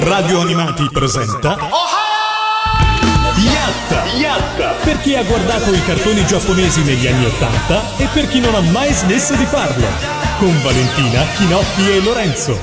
Radio Animati presenta Yatta! Yatta! Per chi ha guardato i cartoni giapponesi negli anni Ottanta e per chi non ha mai smesso di farlo. Con Valentina, Chinoppi e Lorenzo.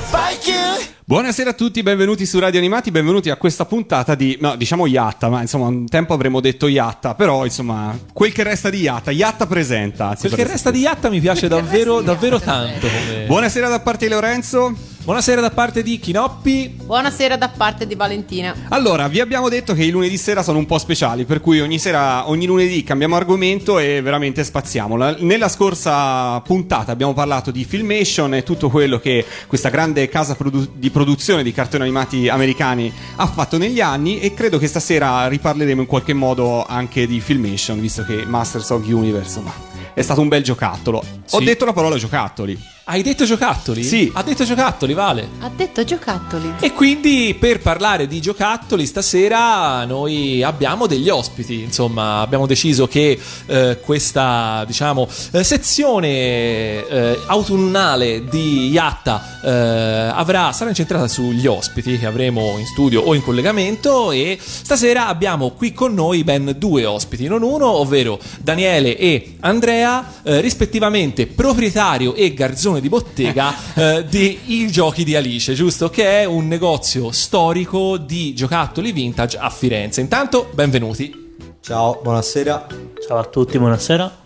Buonasera a tutti, benvenuti su Radio Animati, benvenuti a questa puntata di, no, diciamo Yatta, ma insomma un tempo avremmo detto Yatta, però insomma quel che resta di Yatta, Yatta presenta. anzi, Quel che resta di Yatta mi piace davvero, davvero tanto. come- Buonasera da parte di Lorenzo. Buonasera da parte di Chinoppi. Buonasera da parte di Valentina. Allora, vi abbiamo detto che i lunedì sera sono un po' speciali, per cui ogni sera, ogni lunedì cambiamo argomento e veramente spaziamo. La- Nella scorsa puntata abbiamo parlato di Filmation e tutto quello che questa grande casa produ- di produzione di cartoni animati americani ha fatto negli anni e credo che stasera riparleremo in qualche modo anche di Filmation, visto che Masters of Universe insomma, è stato un bel giocattolo. Ho Sì. detto la parola giocattoli. Hai detto giocattoli? Sì. Ha detto giocattoli, vale. Ha detto giocattoli. E quindi per parlare di giocattoli stasera noi abbiamo degli ospiti, insomma abbiamo deciso che eh, questa diciamo eh, sezione eh, autunnale di Yatta eh, avrà, sarà incentrata sugli ospiti che avremo in studio o in collegamento e stasera abbiamo qui con noi ben due ospiti, non uno, ovvero Daniele e Andrea, eh, rispettivamente proprietario e garzone di bottega eh, di I Giochi di Alice, giusto? Che è un negozio storico di giocattoli vintage a Firenze. Intanto, benvenuti. Ciao, buonasera. Ciao a tutti, buonasera.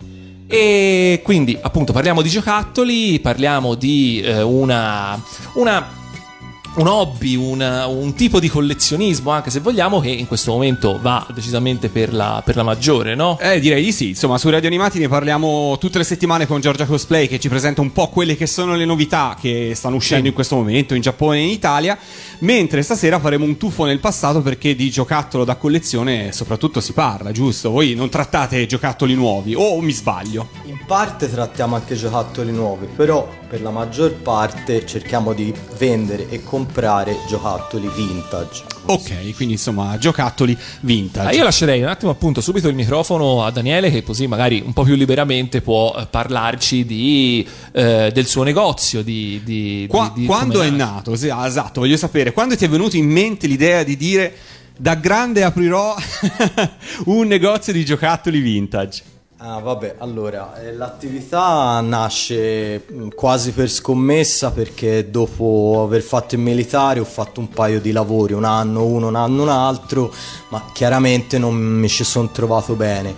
E quindi, appunto, parliamo di giocattoli, parliamo di eh, una, una- un hobby, una- un tipo di collezionismo, anche se vogliamo, che in questo momento va decisamente per la, per la maggiore, no? Eh, direi di sì. Insomma, su Radio Animati ne parliamo tutte le settimane con Giorgia Cosplay che ci presenta un po' quelle che sono le novità che stanno uscendo in questo momento in Giappone e in Italia. Mentre stasera faremo un tuffo nel passato perché di giocattolo da collezione soprattutto si parla, giusto? Voi non trattate giocattoli nuovi o mi sbaglio? In parte trattiamo anche giocattoli nuovi, però per la maggior parte cerchiamo di vendere e comprare giocattoli vintage. Ok, quindi insomma, giocattoli vintage. Ah, io lascerei un attimo appunto subito il microfono a Daniele che così magari un po' più liberamente può eh, parlarci di, eh, del suo negozio, di, di- Qua- di- di quando è nato? Sì, ah, esatto, voglio sapere, quando ti è venuto in mente l'idea di dire da grande aprirò un negozio di giocattoli vintage? Ah, vabbè, allora, eh, l'attività nasce mh, quasi per scommessa perché dopo aver fatto il militare ho fatto un paio di lavori, un anno uno, un anno un altro, ma chiaramente non mi ci sono trovato bene.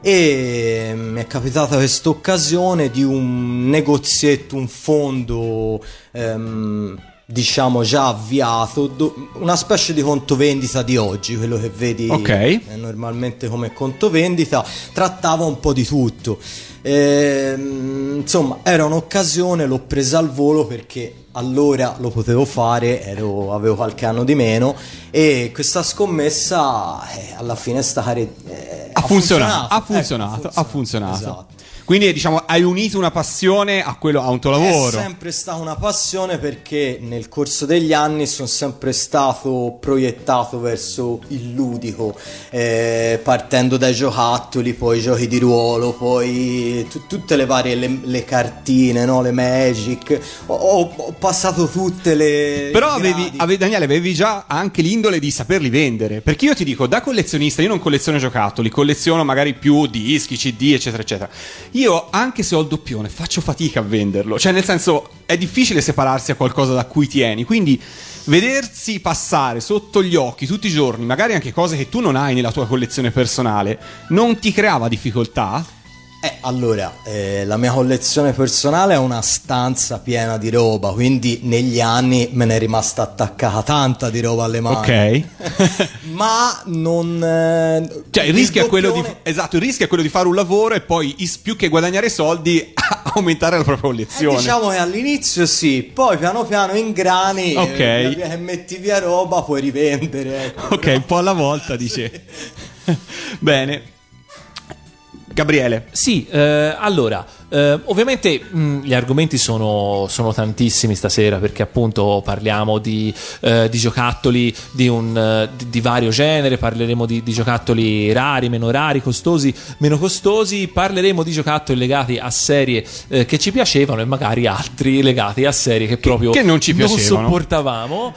E mi è capitata questa occasione di un negozietto, un fondo, ehm, diciamo già avviato, una specie di conto vendita di oggi, quello che vedi Ok. eh, normalmente come conto vendita, trattava un po' di tutto. Ehm, insomma, era un'occasione, l'ho presa al volo perché allora lo potevo fare, ero- avevo qualche anno di meno e questa scommessa eh, alla fine è stata re- eh, Ha funzionato, ha Ecco, funzionato, ha funzionato. Esatto. Quindi diciamo hai unito una passione a quello a un tuo lavoro. È sempre stata una passione perché nel corso degli anni sono sempre stato proiettato verso il ludico, eh, partendo dai giocattoli, poi i giochi di ruolo, poi tu- tutte le varie le, le cartine, no? le Magic. Ho, ho- passato tutte le. Però avevi, gradi. ave- Daniele, avevi già anche l'indole di saperli vendere. Perché io ti dico, da collezionista, io non colleziono giocattoli, colleziono magari più dischi, CD, eccetera, eccetera. Io, anche se ho il doppione, faccio fatica a venderlo. Cioè, nel senso, è difficile separarsi a qualcosa da cui tieni. Quindi, vedersi passare sotto gli occhi tutti i giorni, magari anche cose che tu non hai nella tua collezione personale, non ti creava difficoltà? Eh, allora, eh, la mia collezione personale è una stanza piena di roba, quindi negli anni me ne è rimasta attaccata tanta di roba alle mani. Ok. Ma non... eh, Cioè, il rischio, è quello di, doppione- esatto, il rischio è quello di fare un lavoro e poi, is- più che guadagnare soldi, aumentare la propria Eh, collezione. diciamo che all'inizio sì, poi piano piano ingrani, Ok. eh, via via che metti via roba puoi rivendere. ecco. Ok, un po' alla volta, dice. Bene. Gabriele. Sì, eh, allora, Eh, ovviamente mh, gli argomenti sono, sono tantissimi stasera perché appunto parliamo di, eh, di giocattoli di, un, eh, di, di vario genere, parleremo di, giocattoli rari, meno rari, costosi, meno costosi, parleremo di giocattoli legati a serie eh, che ci piacevano e magari altri legati a serie che proprio che non ci piacevano. sopportavamo.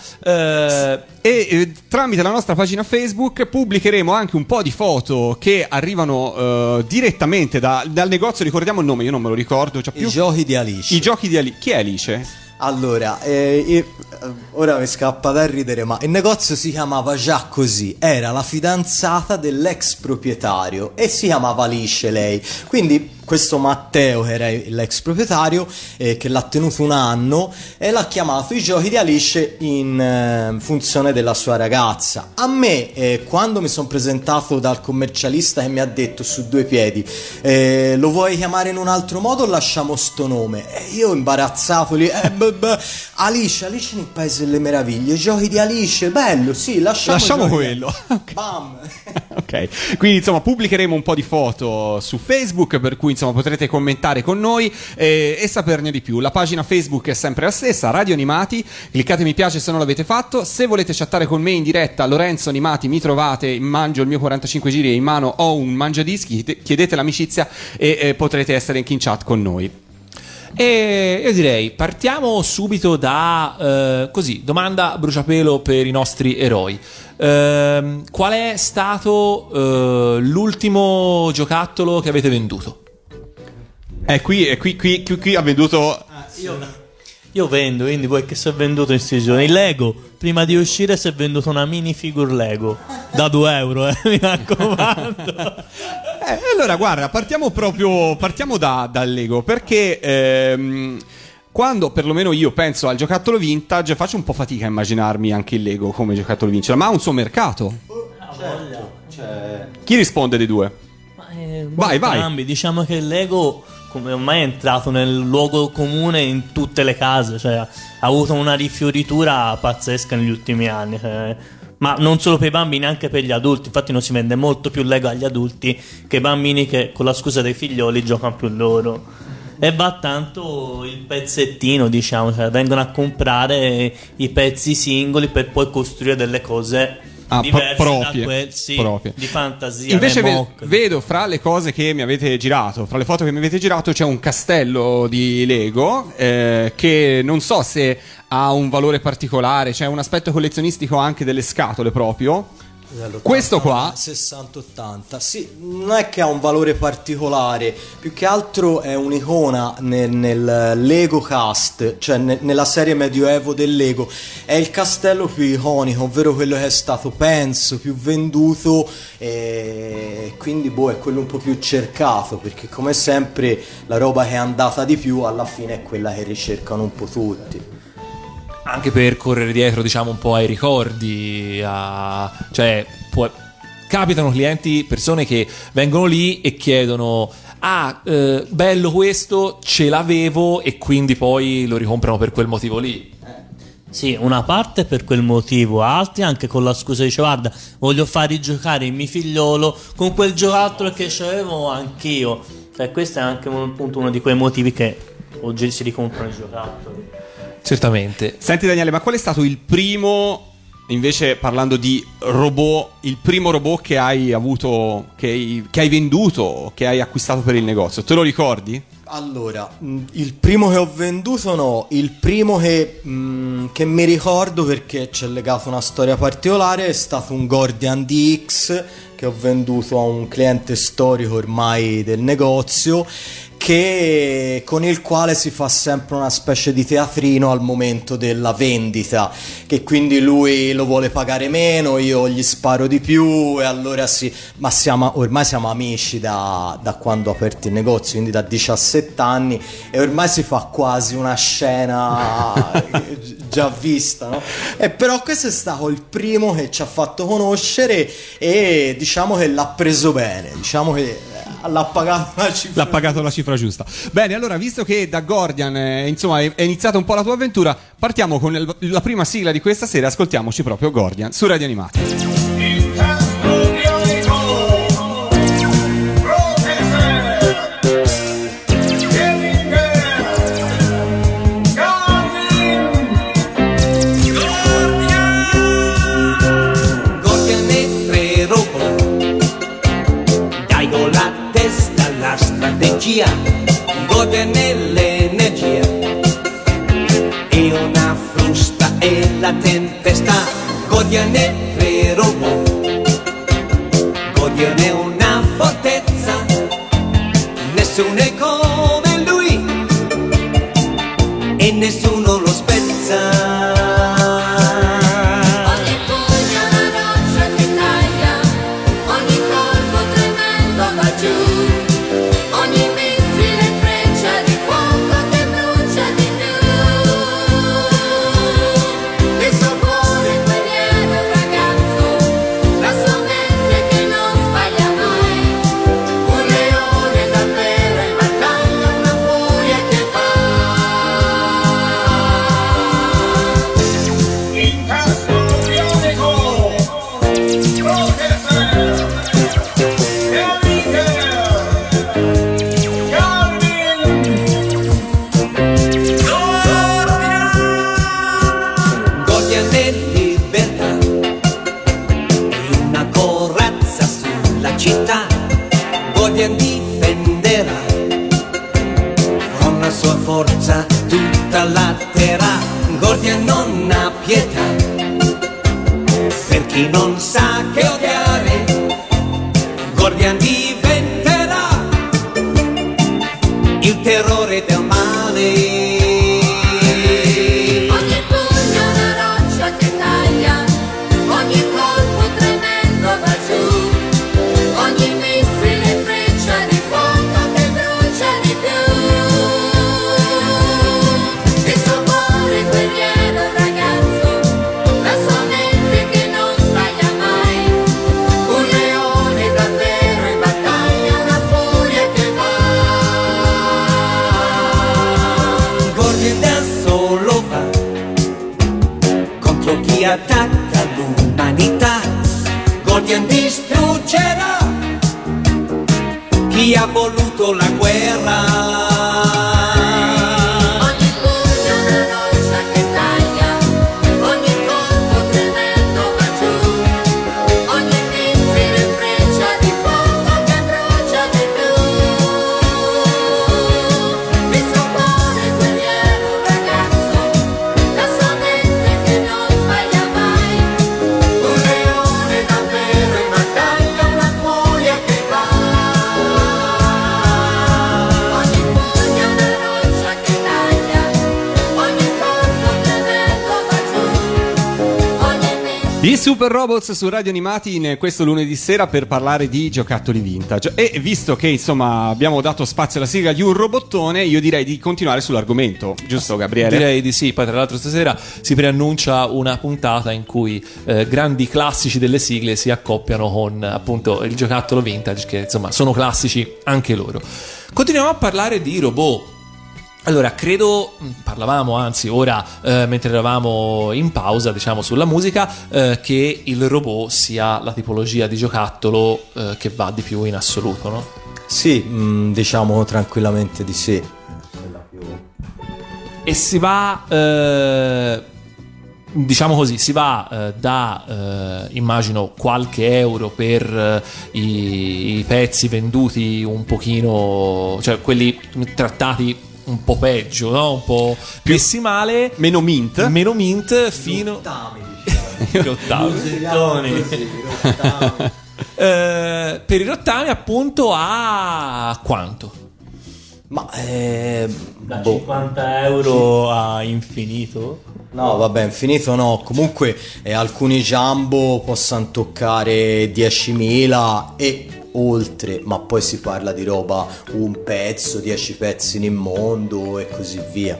E eh, tramite la nostra pagina Facebook pubblicheremo anche un po' di foto che arrivano direttamente da- dal negozio. Ricordiamo il nome, io non me lo ricordo. Già I più. giochi di Alice. I giochi di Alice. Chi è Alice? Allora, eh, io- eh, ora mi scappa da ridere, ma il negozio si chiamava già così. Era la fidanzata dell'ex proprietario e si chiamava Alice lei. Quindi questo Matteo, che era l'ex proprietario, eh, che l'ha tenuto un anno, e l'ha chiamato i giochi di Alice in eh, funzione della sua ragazza. A me, eh, quando mi sono presentato dal commercialista che mi ha detto su due piedi, eh, lo vuoi chiamare in un altro modo o lasciamo sto nome? E io imbarazzato lì, eh, beh, beh, Alice, Alice nel Paese delle Meraviglie, giochi di Alice, bello, sì, lasciamo, Lasciamo quello. Ok. Bam! ok, quindi insomma pubblicheremo un po' di foto su Facebook per cui insomma potrete commentare con noi eh, e saperne di più. La pagina Facebook è sempre la stessa, Radio Animati, cliccate mi piace se non l'avete fatto, se volete chattare con me in diretta, Lorenzo Animati, mi trovate, mangio il mio 45 giri e in mano ho un mangiadischi, chiede- chiedete l'amicizia e eh, potrete essere in chat con noi. E io direi partiamo subito da eh, così, domanda bruciapelo per i nostri eroi. Ehm, qual è stato eh, l'ultimo giocattolo che avete venduto? Eh, qui, eh, qui, qui, qui, qui ha venduto... Io vendo, quindi poi che si è venduto in questi giorni? Il Lego, prima di uscire si è venduto una minifigure Lego. Da 2 euro, eh, mi raccomando. Eh, allora, guarda, partiamo proprio partiamo da, dal Lego perché ehm, quando perlomeno io penso al giocattolo vintage faccio un po' fatica a immaginarmi anche il Lego come giocattolo vintage, ma ha un suo mercato. Cioè, Chi risponde dei due? Ma, eh, Vai, vai. entrambi. Diciamo che il Lego come ormai è entrato nel luogo comune in tutte le case, cioè ha avuto una rifioritura pazzesca negli ultimi anni. cioè, ma non solo per i bambini, anche per gli adulti. Infatti, non si vende molto più Lego agli adulti che ai bambini che con la scusa dei figlioli giocano più loro. E va tanto il pezzettino, diciamo, cioè vengono a comprare i pezzi singoli per poi costruire delle cose Ah, diverse proprie, quel, sì, proprie. di fantasia. Invece ve- vedo fra le cose che mi avete girato, fra le foto che mi avete girato c'è un castello di Lego eh, che non so se ha un valore particolare, c'è un aspetto collezionistico anche delle scatole proprio. Questo qua 60-80, sì, non è che ha un valore particolare, più che altro è un'icona nel, nel Lego Cast, cioè ne- nella serie medioevo del Lego. È il castello più iconico, ovvero quello che è stato, penso, più venduto e quindi boh, è quello un po' più cercato, perché come sempre la roba che è andata di più alla fine è quella che ricercano un po' tutti. Anche per correre dietro, diciamo, un po' ai ricordi, a- cioè, può- capitano clienti, persone che vengono lì e chiedono: Ah, eh, bello questo, ce l'avevo, e quindi poi lo ricomprano per quel motivo lì. Sì, una parte per quel motivo, altri anche con la scusa dice guarda, voglio far rigiocare il mio figliolo con quel giocattolo che avevo anch'io. Cioè, questo è anche un, appunto uno di quei motivi che oggi si ricomprano i giocattoli. Certamente. Senti Daniele, ma qual è stato il primo, invece parlando di robot, il primo robot che hai avuto, che hai, che hai venduto, che hai acquistato per il negozio? Te lo ricordi? Allora, mh, il primo che ho venduto no, il primo che, mh, che mi ricordo perché c'è legato una storia particolare è stato un Gordian DX che ho venduto a un cliente storico ormai del negozio che, con il quale si fa sempre una specie di teatrino al momento della vendita che quindi lui lo vuole pagare meno io gli sparo di più e allora sì ma siamo, ormai siamo amici da, da quando ho aperto il negozio quindi da 17 anni e ormai si fa quasi una scena già vista no? e però questo è stato il primo che ci ha fatto conoscere e diciamo che l'ha preso bene diciamo che l'ha pagato la cifra L'ha pagato la cifra giusta. Bene, allora, visto che da Gordian, eh, insomma, è, iniziata un po' la tua avventura, partiamo con la prima sigla di questa sera. Ascoltiamoci proprio Gordian su Radio Animati. tempestad, Godianet. Super Robots su Radio Animati in questo lunedì sera per parlare di giocattoli vintage. E visto che insomma abbiamo dato spazio alla sigla di un robottone, io direi di continuare sull'argomento, giusto Gabriele? Direi di sì, poi tra l'altro stasera si preannuncia una puntata in cui eh, grandi classici delle sigle si accoppiano con appunto il giocattolo vintage, che insomma sono classici anche loro. Continuiamo a parlare di robot. Allora, credo, mh, parlavamo anzi ora eh, mentre eravamo in pausa, diciamo sulla musica, eh, che il robot sia la tipologia di giocattolo eh, che va di più in assoluto, no? Sì, mm, diciamo tranquillamente di sì. E si va, eh, diciamo così, si va eh, da, eh, immagino, qualche euro per i, i pezzi venduti un pochino, cioè quelli trattati un po' peggio, no? Un po' messi male, Meno mint. meno mint, fino... I rottami. Eh, per i rottami appunto a quanto? Ma eh, Da boh. 50 euro a infinito? No, vabbè, infinito no. Comunque eh, alcuni jumbo possano toccare 10.000 e oltre, ma poi si parla di roba un pezzo, 10 pezzi in mondo e così via.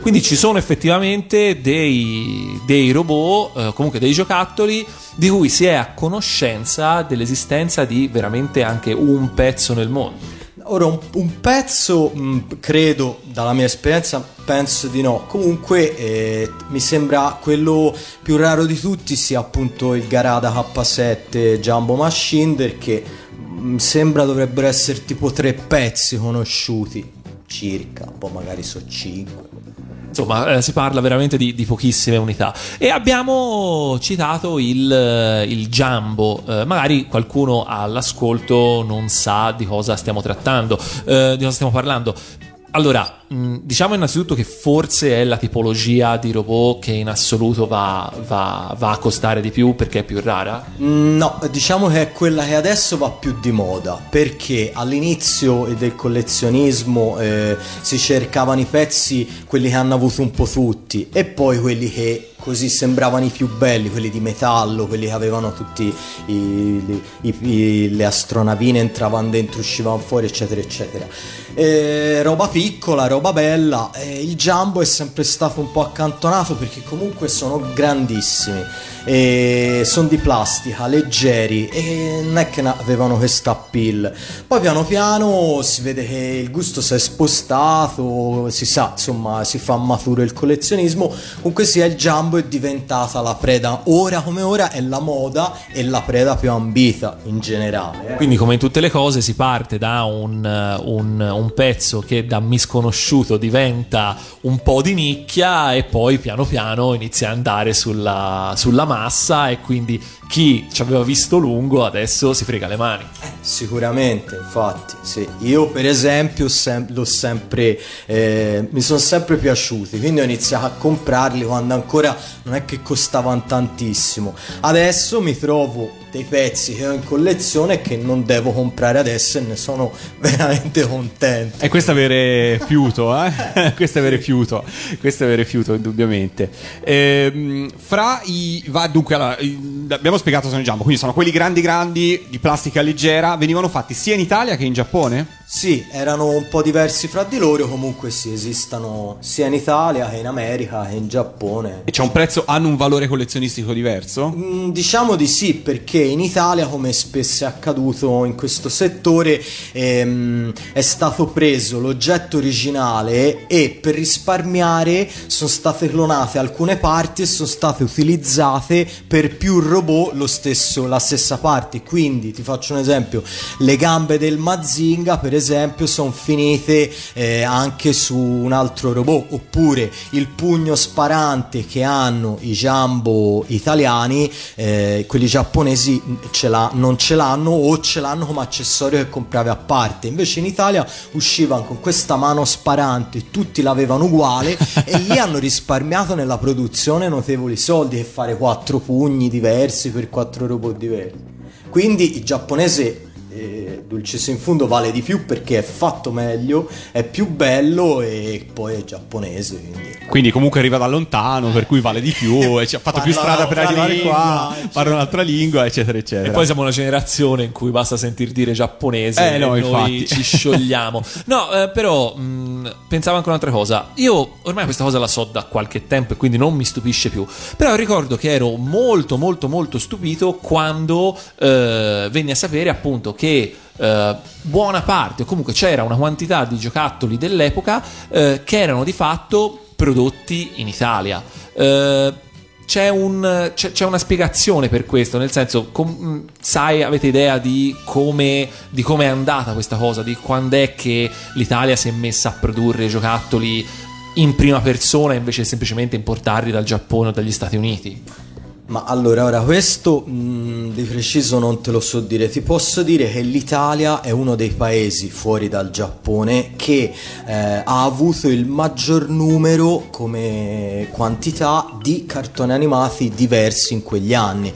Quindi ci sono effettivamente dei, dei robot, eh, comunque dei giocattoli, di cui si è a conoscenza dell'esistenza di veramente anche un pezzo nel mondo. Ora, un, un pezzo, mh, credo, dalla mia esperienza, penso di no. Comunque, eh, mi sembra quello più raro di tutti sia appunto il Garada K7 Jumbo Machine, perché mi sembra dovrebbero essere tipo tre pezzi conosciuti, circa, un po' magari so 5. Insomma, eh, si parla veramente di, di pochissime unità. E abbiamo citato il, eh, il Jumbo. Eh, magari qualcuno all'ascolto non sa di cosa stiamo trattando, eh, di cosa stiamo parlando. Allora, mh, diciamo innanzitutto che forse è la tipologia di robot che in assoluto va, va- va a costare di più perché è più rara. Mm, No, diciamo che è quella che adesso va più di moda perché all'inizio del collezionismo eh, si cercavano i pezzi, quelli che hanno avuto un po' tutti e poi quelli che così sembravano i più belli, quelli di metallo, quelli che avevano tutti i- i- i- le astronavine, entravano dentro, uscivano fuori, eccetera, eccetera. Eh, roba piccola, roba bella, eh, il Jumbo è sempre stato un po' accantonato perché comunque sono grandissimi, e sono di plastica, leggeri e non è che avevano questa appeal. Poi piano piano si vede che il gusto si è spostato, si sa, insomma, si fa maturo il collezionismo. Comunque sia il Jumbo è diventata la preda, ora come ora è la moda e la preda più ambita in generale. eh. Quindi, come in tutte le cose, si parte da un, eh, un- un pezzo che da misconosciuto diventa un po' di nicchia e poi piano piano inizia ad andare sulla, sulla massa e quindi chi ci aveva visto lungo adesso si frega le mani. Sicuramente, infatti, sì. Io per esempio sem- l'ho sempre, eh, mi sono sempre piaciuti, quindi ho iniziato a comprarli quando ancora non è che costavano tantissimo. Adesso mi trovo dei pezzi che ho in collezione e che non devo comprare adesso e ne sono veramente contento. E questo è avere fiuto, eh? questo è avere fiuto, questo è avere fiuto, indubbiamente. Ehm, fra i. Va, dunque, allora, abbiamo spiegato sono i Jumbo, quindi sono quelli grandi grandi di plastica leggera, venivano fatti sia in Italia che in Giappone? Sì, erano un po' diversi fra di loro, comunque sì, esistono sia in Italia che in America che in Giappone. E c'è un prezzo, hanno un valore collezionistico diverso? Mm, Diciamo di sì, perché in Italia, come spesso è accaduto in questo settore, ehm, è stato preso l'oggetto originale e per risparmiare sono state clonate alcune parti e sono state utilizzate per più robot lo stesso, la stessa parte. Quindi ti faccio un esempio: le gambe del Mazinga, per esempio, sono finite eh, anche su un altro robot, oppure il pugno sparante che hanno i Jumbo italiani, eh, quelli giapponesi ce non ce l'hanno o ce l'hanno come accessorio che compravi a parte. Invece in Italia uscivano con questa mano sparante, tutti l'avevano uguale e lì hanno risparmiato nella produzione notevoli soldi che fare quattro pugni diversi per quattro robot diversi. Quindi il giapponese eh, Dulcis in fondo vale di più perché è fatto meglio, è più bello e poi è giapponese. Quindi. Quindi comunque arriva da lontano, per cui vale di più, e ci ha fatto più strada per arrivare lingua, qua, eccetera. parla un'altra lingua, eccetera, eccetera. E poi siamo una generazione in cui basta sentir dire giapponese Eh, e no, noi infatti. ci sciogliamo. No, eh, però mh, pensavo anche un'altra cosa. Io ormai questa cosa la so da qualche tempo e quindi non mi stupisce più. Però ricordo che ero molto molto molto stupito quando eh, venni a sapere appunto che eh, buona parte o comunque c'era una quantità di giocattoli dell'epoca eh, che erano di fatto prodotti in Italia. Eh, c'è, un- c'è- c'è una spiegazione per questo, nel senso, com- mh, sai, avete idea di come, di come è andata questa cosa, di quando è che l'Italia si è messa a produrre giocattoli in prima persona invece semplicemente importarli dal Giappone o dagli Stati Uniti? Ma allora, ora questo mh, di preciso non te lo so dire, ti posso dire che l'Italia è uno dei paesi fuori dal Giappone che eh, ha avuto il maggior numero come quantità di cartoni animati diversi in quegli anni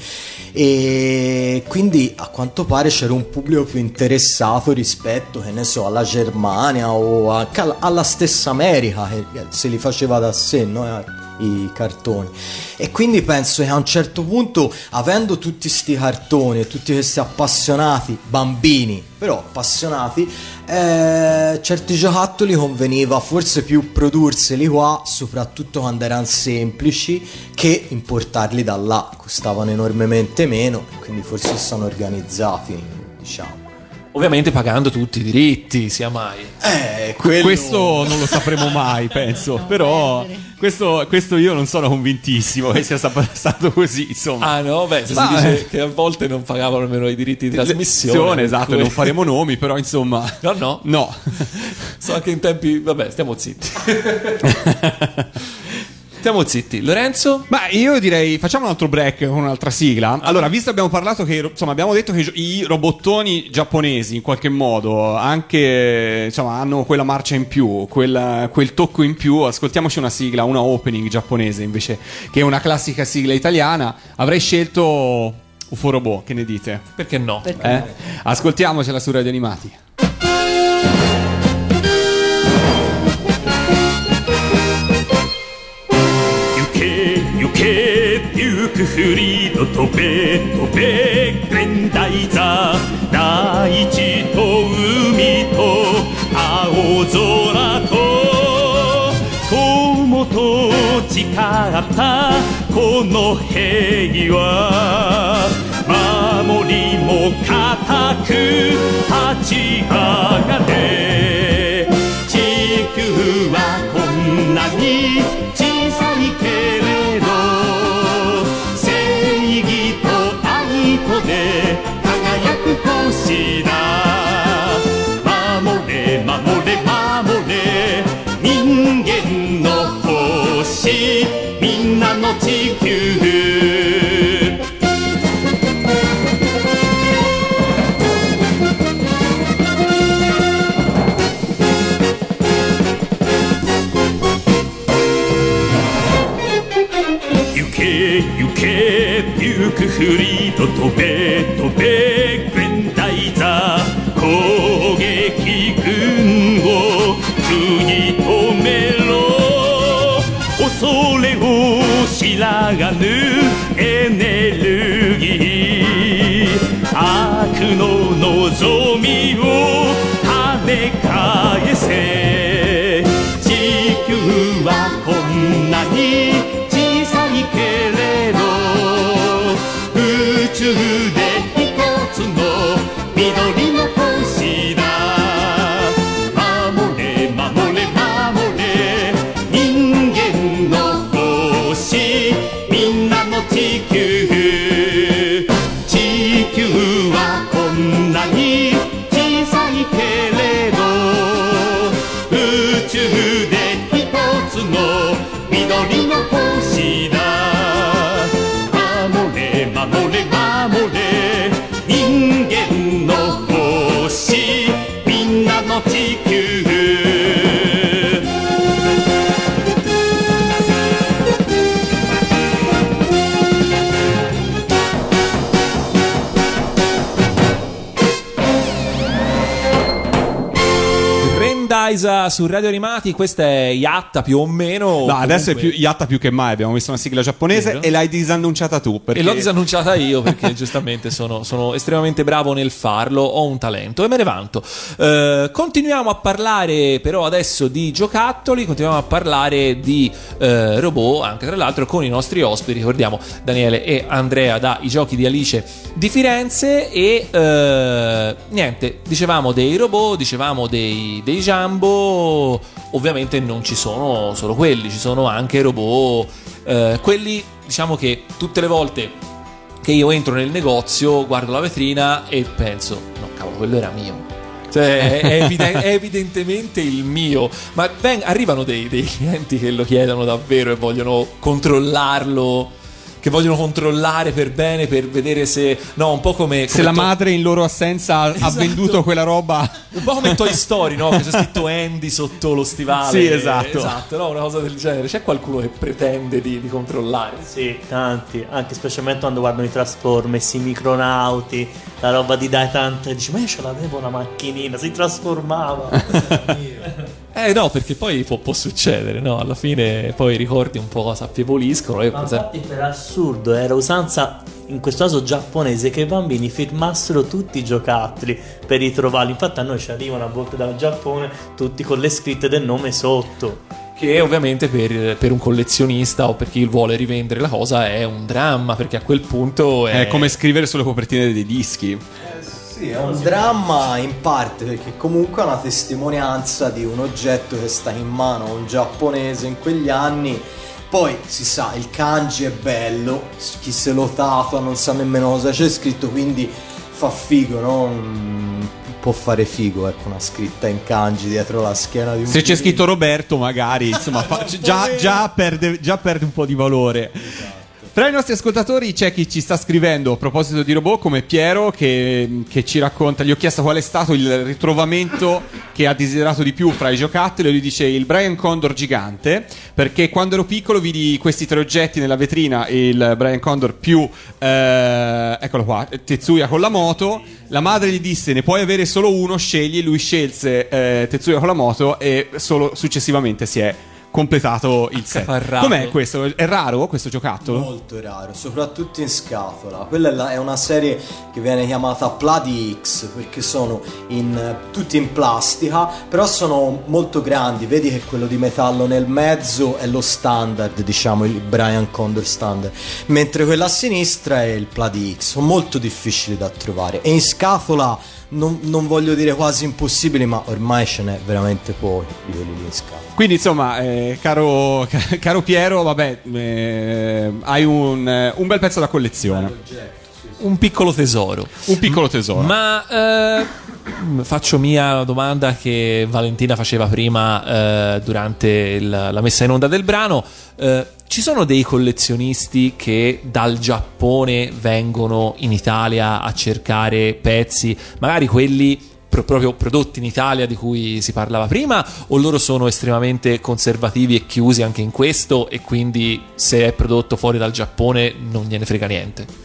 e quindi a quanto pare c'era un pubblico più interessato rispetto, che ne so, alla Germania o anche alla, stessa America che se li faceva da sé, no? I cartoni. E quindi penso che a un certo punto avendo tutti sti cartoni e tutti questi appassionati bambini però appassionati eh, certi giocattoli conveniva forse più produrseli qua soprattutto quando erano semplici che importarli da là. Costavano enormemente meno quindi forse sono organizzati diciamo Ovviamente pagando tutti i diritti, sia mai. eh, quello... Questo non lo sapremo mai, penso. Però credere. questo, questo io non sono convintissimo che sia sta- stato così, insomma. Ah no, beh, se Ma- si dice che a volte non pagavano nemmeno i diritti di trasmissione. esatto, cui- non faremo nomi, però insomma... No, no, No. sono anche in tempi... Vabbè, stiamo zitti. Stiamo zitti. Lorenzo? Ma io direi facciamo un altro break con un'altra sigla. Allora, visto che abbiamo parlato che insomma abbiamo detto che i robottoni giapponesi in qualche modo anche insomma hanno quella marcia in più, quella- quel tocco in più, ascoltiamoci una sigla, una opening giapponese invece che una classica sigla italiana. Avrei scelto UFO Robot, che ne dite? Perché no? Eh? Ascoltiamocela su Radio Animati. けデュークフリード飛べ飛べグレンダイザー大地と海と青空と友と誓ったこの平和守りも固く立ち上がれ。地球はこんなに小さいけれど守れ人間の星みんなの地球。行け行けビュークフリード飛べ飛べ。を知らがぬエネルギー。悪の望みを跳ね返せ。地球はこんなに小さいけれど。宇宙で一つの緑。Su Radio Animati, questa è Yatta più o meno. No, adesso è più comunque- Yatta più che mai. Abbiamo messo una sigla giapponese Vero. e l'hai disannunciata tu. Perché... E l'ho disannunciata io perché giustamente sono, sono estremamente bravo nel farlo, ho un talento e me ne vanto. Eh, continuiamo a parlare però adesso di giocattoli, continuiamo a parlare di eh, robot, anche tra l'altro con i nostri ospiti, ricordiamo Daniele e Andrea da I Giochi di Alice di Firenze e eh, niente, dicevamo dei robot, dicevamo dei, dei Jumbo, ovviamente non ci sono solo quelli, ci sono anche robot, eh, quelli diciamo che tutte le volte che io entro nel negozio, guardo la vetrina e penso, no cavolo, quello era mio. Cioè, è, eviden- è evidentemente il mio. Ma ven- arrivano dei, dei clienti che lo chiedono davvero e vogliono controllarlo. Che vogliono controllare per bene, per vedere se. No, un po' come. Se come la to- madre in loro assenza ha- ha Esatto. venduto quella roba. Un po' come Toy Story, no? Che c'è scritto Andy sotto lo stivale. Sì, esatto. Esatto, no? Una cosa del genere. C'è qualcuno che pretende di, di controllare. Sì, tanti, anche specialmente quando guardano i Transformers, i micronauti, la roba di Dai Tanto e dici ma io ce l'avevo una macchinina, si trasformava. Eh no, perché poi può, può succedere, no? Alla fine poi i ricordi un po' si affievoliscono. Ma infatti per assurdo era usanza, in questo caso giapponese, che i bambini firmassero tutti i giocattoli per ritrovarli. Infatti a noi ci arrivano a volte dal Giappone tutti con le scritte del nome sotto. Che ovviamente per, per un collezionista o per chi vuole rivendere la cosa è un dramma, perché a quel punto è, È come scrivere sulle copertine dei dischi. Sì, è un dramma in parte perché comunque è una testimonianza di un oggetto che sta in mano a un giapponese in quegli anni. Poi si sa, il kanji è bello, chi se lo tatua non sa nemmeno cosa c'è scritto, quindi fa figo, no? Un può fare figo, ecco, una scritta in kanji dietro la schiena di un Se c'è scritto Roberto, magari insomma, fa- già, già perde, già perde un po' di valore. Tra i nostri ascoltatori c'è chi ci sta scrivendo a proposito di robot, come Piero, che, che ci racconta. Gli ho chiesto qual è stato il ritrovamento che ha desiderato di più fra i giocattoli. E lui dice il Brian Condor gigante. Perché quando ero piccolo vidi questi tre oggetti nella vetrina: il Brian Condor più eh, eccolo qua, Tetsuya con la moto. La madre gli disse: Ne puoi avere solo uno, scegli. Lui scelse eh, Tetsuya con la moto e solo successivamente si è completato il set. Com'è questo? È raro questo giocattolo? Molto raro, soprattutto in scatola. Quella è, la- è una serie che viene chiamata Pladi X perché sono in, tutti in plastica, però sono molto grandi. Vedi che quello di metallo nel mezzo è lo standard, diciamo il Brian Condor standard, mentre quella a sinistra è il Pladi X. Sono molto difficili da trovare e in scatola non, non voglio dire quasi impossibili, ma ormai ce n'è veramente pochi di quelli lì in scatola. Quindi, insomma, eh, caro, caro Piero, vabbè, eh, hai un, eh, un bel pezzo da collezione. Un piccolo tesoro. Un piccolo tesoro. Ma eh, faccio mia la domanda che Valentina faceva prima eh, durante il- la messa in onda del brano. Eh, ci sono dei collezionisti che dal Giappone vengono in Italia a cercare pezzi, magari quelli pro- proprio prodotti in Italia di cui si parlava prima, o loro sono estremamente conservativi e chiusi anche in questo e quindi se è prodotto fuori dal Giappone non gliene frega niente?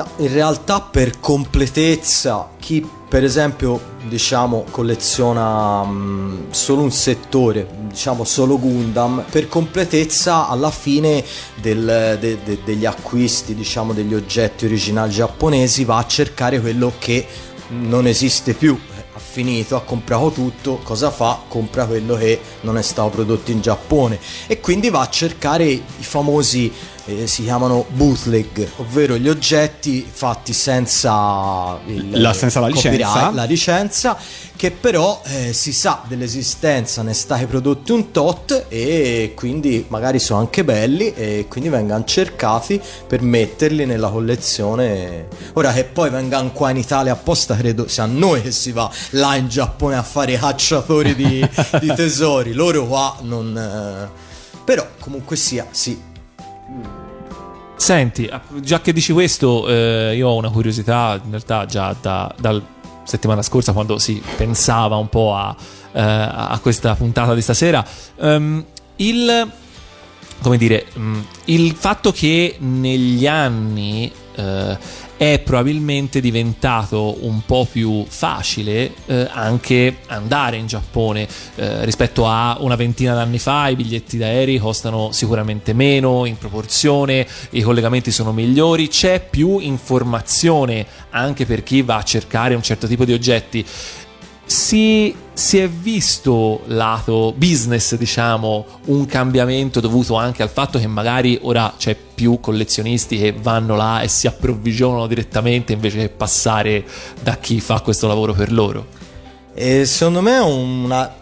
No, in realtà per completezza chi per esempio diciamo colleziona mm, solo un settore, diciamo solo Gundam, per completezza alla fine del- de- de- degli acquisti, diciamo degli oggetti originali giapponesi va a cercare quello che non esiste più. Ha finito, ha comprato tutto, cosa fa? Compra quello che non è stato prodotto in Giappone e quindi va a cercare i famosi eh, si chiamano bootleg, ovvero gli oggetti fatti senza, il, La- senza la licenza. la licenza, che però eh, si sa dell'esistenza, ne è state prodotti un tot e quindi magari sono anche belli e quindi vengano cercati per metterli nella collezione. Ora che poi vengano qua in Italia apposta, credo sia a noi che si va là in Giappone a fare i cacciatori di, di tesori, loro qua non... eh, però comunque sia, sì, Senti, già che dici questo, eh, io ho una curiosità, in realtà già da, dal settimana scorsa, quando si pensava un po' a, eh, a questa puntata di stasera, ehm, il, come dire, mm, il fatto che negli anni eh, è probabilmente diventato un po' più facile eh, anche andare in Giappone eh, rispetto a una ventina d'anni fa i biglietti d'aerei costano sicuramente meno in proporzione i collegamenti sono migliori c'è più informazione anche per chi va a cercare un certo tipo di oggetti si, si è visto lato business, diciamo, un cambiamento dovuto anche al fatto che magari ora c'è più collezionisti che vanno là e si approvvigionano direttamente invece che passare da chi fa questo lavoro per loro. E secondo me una,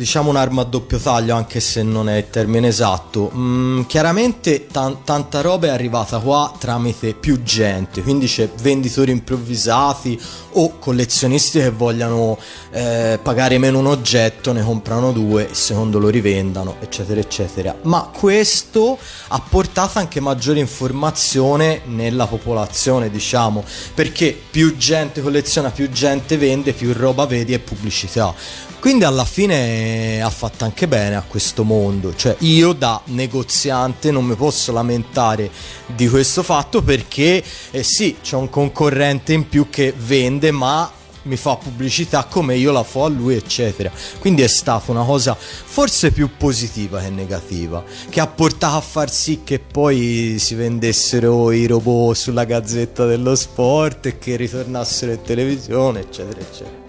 diciamo un'arma a doppio taglio, anche se non è il termine esatto. Mm, chiaramente tan- tanta roba è arrivata qua tramite più gente, quindi c'è venditori improvvisati o collezionisti che vogliano eh, pagare meno un oggetto, ne comprano due e secondo lo rivendano, eccetera, eccetera. Ma questo ha portato anche maggiore informazione nella popolazione, diciamo, perché più gente colleziona, più gente vende, più roba vedi e pubblicità. Quindi alla fine ha fatto anche bene a questo mondo, cioè io da negoziante non mi posso lamentare di questo fatto perché eh sì, c'è un concorrente in più che vende ma mi fa pubblicità come io la fo a lui eccetera. Quindi è stata una cosa forse più positiva che negativa, che ha portato a far sì che poi si vendessero i robot sulla gazzetta dello sport e che ritornassero in televisione eccetera eccetera.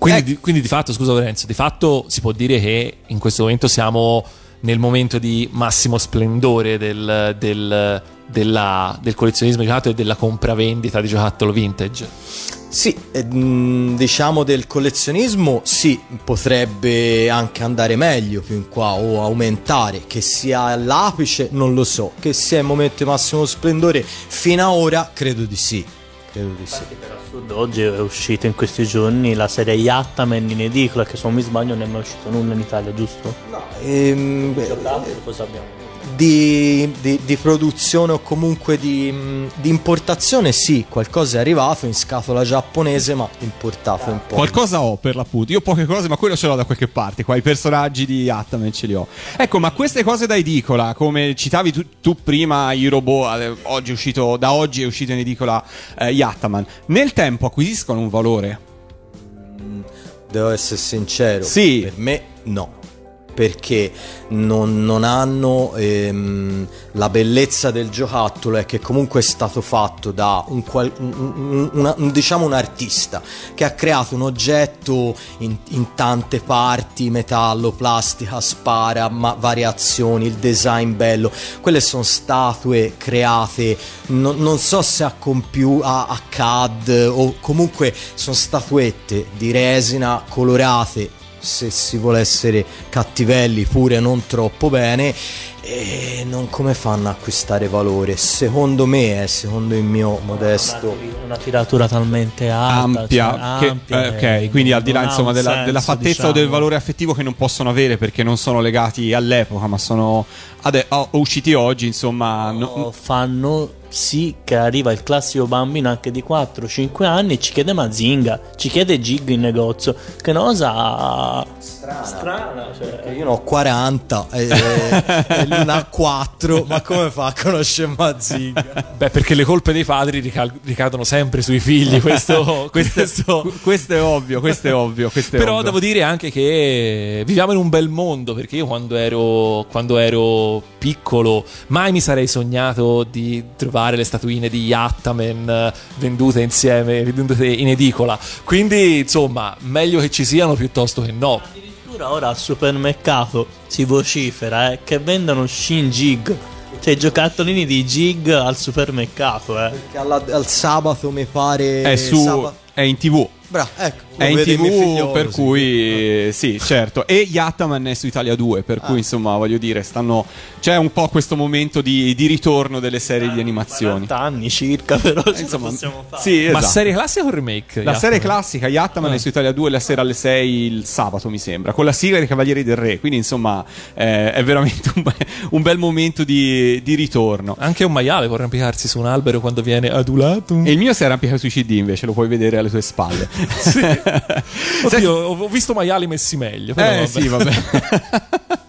Quindi, di, quindi di fatto, scusa Lorenzo, di fatto si può dire che in questo momento siamo nel momento di massimo splendore del, del, della- del collezionismo di giocattoli e della compravendita di giocattolo vintage. Sì, eh, diciamo del collezionismo sì, potrebbe anche andare meglio più in qua o aumentare, che sia all'apice non lo so, che sia il momento di massimo splendore fino a ora credo di sì. Credo di sì. Per assurdo, oggi è uscita in questi giorni la serie Yattaman in edicola, che se non mi sbaglio non è mai uscito nulla in Italia, giusto? Ehm, beh, Cosa abbiamo? Di, di- di produzione o comunque di, di importazione sì, qualcosa è arrivato in scatola giapponese ma importato un po'. Qualcosa ho per l'appunto, io poche cose, ma quello ce l'ho da qualche parte. Qua i personaggi di Ataman ce li ho. Ecco, ma queste cose da edicola, come citavi tu, tu prima, i robot, eh, oggi uscito, da oggi è uscito in edicola eh, Yattaman, nel tempo acquisiscono un valore? Devo essere sincero, Sì. per me no. Perché non, non hanno ehm, la bellezza del giocattolo è che comunque è stato fatto da un, un- un- un- diciamo artista che ha creato un oggetto in, in tante parti, metallo, plastica, spara, ma variazioni, il design bello. Quelle sono statue create, non, non so se a, compiu- a, a CAD o comunque sono statuette di resina colorate se si vuole essere cattivelli pure non troppo bene e non come fanno a acquistare valore secondo me eh, secondo il mio modesto Una tiratura talmente alta, ampia, cioè, che- ampia, eh, eh, ok, quindi al di là insomma della, senso, della fattezza o del diciamo. valore affettivo che non possono avere perché non sono legati all'epoca, ma sono ade- o- usciti oggi, insomma. no- No, fanno sì che arriva il classico bambino anche di 4-5 anni e ci chiede Mazinga, ci chiede Gig in negozio, che cosa strana, cioè. io ne ho 40 e, e lui ne ha 4 ma come fa a conoscere Mazinga Beh, perché le colpe dei padri rical- ricadono sempre sui figli. Questo, questo- questo è ovvio, questo è ovvio. Questo è Però ovvio. devo dire anche che viviamo in un bel mondo perché io quando ero, quando ero piccolo mai mi sarei sognato di trovare le statuine di Yattaman vendute insieme, vendute in edicola. Quindi insomma, meglio che ci siano piuttosto che no. Addirittura ora al supermercato si vocifera eh, che vendono Shin Jig, cioè i giocattolini di Jig al supermercato. Eh. Che alla- al sabato mi pare È, su, sabato- è in tv. Bra, ecco, È in tv, per sì. cui eh, sì, certo. E Yattaman è su Italia 2, per Ah. cui insomma, voglio dire, stanno c'è un po' questo momento di, di ritorno delle serie di animazioni. 40 anni circa, però la Insomma, possiamo fare. sì, Ma esatto. serie classica o remake? La Yattaman? serie classica Yattaman Ah. è su Italia 2 la sera alle 6 il sabato, mi sembra, con la sigla dei Cavalieri del Re. Quindi, insomma, eh, è veramente un, be- un bel momento di, di ritorno. Anche un maiale può arrampicarsi su un albero quando viene adulato. E il mio si arrampica sui CD, invece, lo puoi vedere alle tue spalle. Oddio, ho visto maiali messi meglio. Però Eh vabbè. sì, vabbè.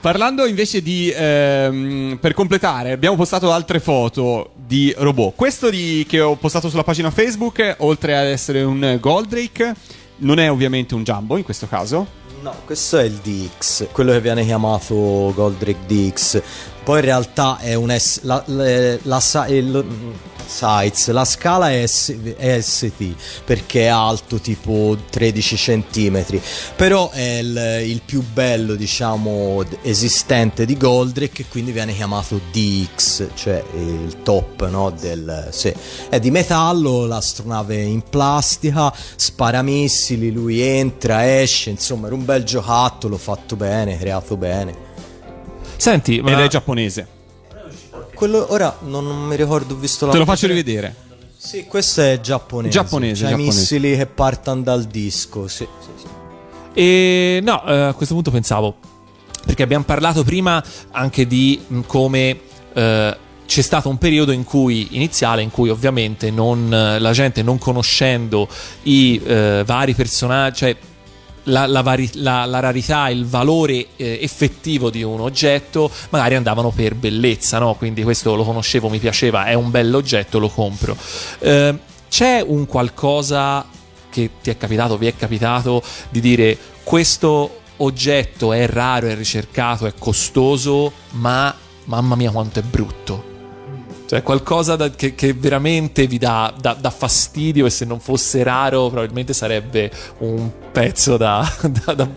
Parlando invece di ehm, per completare, abbiamo postato altre foto di robot. Questo di- che ho postato sulla pagina Facebook, oltre ad essere un Goldrake, non è ovviamente un Jumbo in questo caso. No, questo è il DX, quello che viene chiamato Goldrake DX. Poi in realtà è un S, la, la, la il- size, la scala è, S- è ST perché è alto tipo 13 cm. Però è il, il più bello, diciamo, esistente di Goldrake e quindi viene chiamato DX, cioè il top, no, del sì. È di metallo, l'astronave in plastica, spara missili, lui entra, esce, insomma, era un bel giocattolo fatto bene, creato bene. Senti, ma Ed è giapponese. Quello ora non, non mi ricordo, ho visto la Te lo faccio rivedere. Sì, questo è giapponese. Giapponese, Cioè i giapponese. missili che partono dal disco, sì. sì, sì. E no, eh, a questo punto pensavo, perché abbiamo parlato prima anche di mh, come eh, c'è stato un periodo in cui, iniziale, in cui ovviamente non, eh, la gente non conoscendo i eh, vari personaggi, cioè la, la vari- la- la rarità, il valore eh, effettivo di un oggetto, magari andavano per bellezza, no? Quindi questo lo conoscevo, mi piaceva, è un bell'oggetto, lo compro. Eh, c'è un qualcosa che ti è capitato, vi è capitato di dire questo oggetto è raro, è ricercato, è costoso, ma mamma mia quanto è brutto. Cioè qualcosa da- che, che veramente vi dà, dà- dà fastidio e se non fosse raro probabilmente sarebbe un pezzo da... da- da-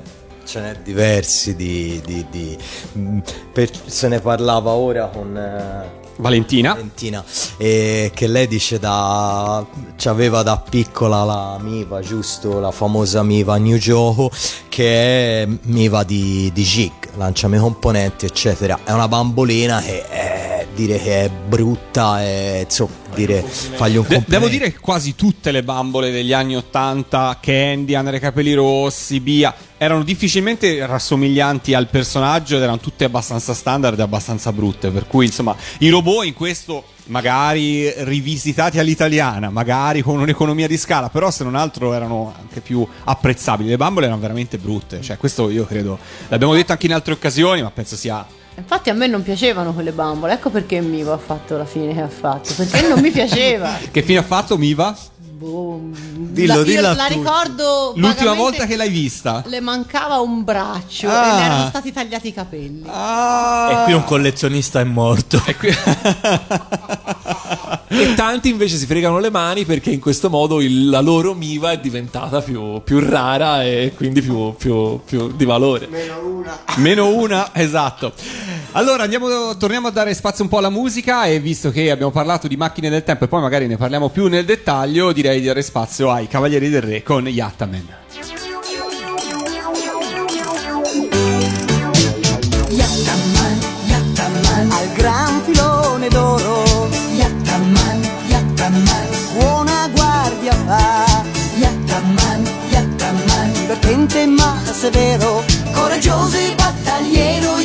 Ce n'è diversi di... di- di- mm, per- se ne parlava ora con... eh, Valentina. Valentina, eh, che lei dice da aveva da piccola la Miva, giusto? La famosa Miva New Gioco, che è Miva di, di Jig, lanciami componenti, eccetera. È una bambolina che è dire che è brutta e insomma dire fagli un De- complimento. devo dire che quasi tutte le bambole degli anni 80, Candy, Andrea Capelli Rossi, Bia, erano difficilmente rassomiglianti al personaggio ed erano tutte abbastanza standard e abbastanza brutte. Per cui, insomma, i robot in questo magari rivisitati all'italiana, magari con un'economia di scala, però se non altro erano anche più apprezzabili. Le bambole erano veramente brutte, cioè questo io credo, l'abbiamo detto anche in altre occasioni, ma penso sia Infatti a me non piacevano quelle bambole, ecco perché Mivo ha fatto la fine che ha fatto, perché non mi piaceva. Che fine ha fatto Miva? Boh, Dillo, la, io dillo la tutti. ricordo L'ultima volta che l'hai vista? Le mancava un braccio Ah. e le erano stati tagliati i capelli. Ah, E qui un collezionista è morto. E tanti invece si fregano le mani perché in questo modo il- la loro miva è diventata più, più rara e quindi più, più- più di valore. Meno una, esatto. Allora andiamo, torniamo a dare spazio un po' alla musica e visto che abbiamo parlato di macchine del tempo e poi magari ne parliamo più nel dettaglio, direi di dare spazio ai Cavalieri del Re con Yattaman. Yattaman, Yattaman, al gran filone d'oro. Fa. Yattaman, Yattaman, divertente ma severo, coraggioso e battagliero.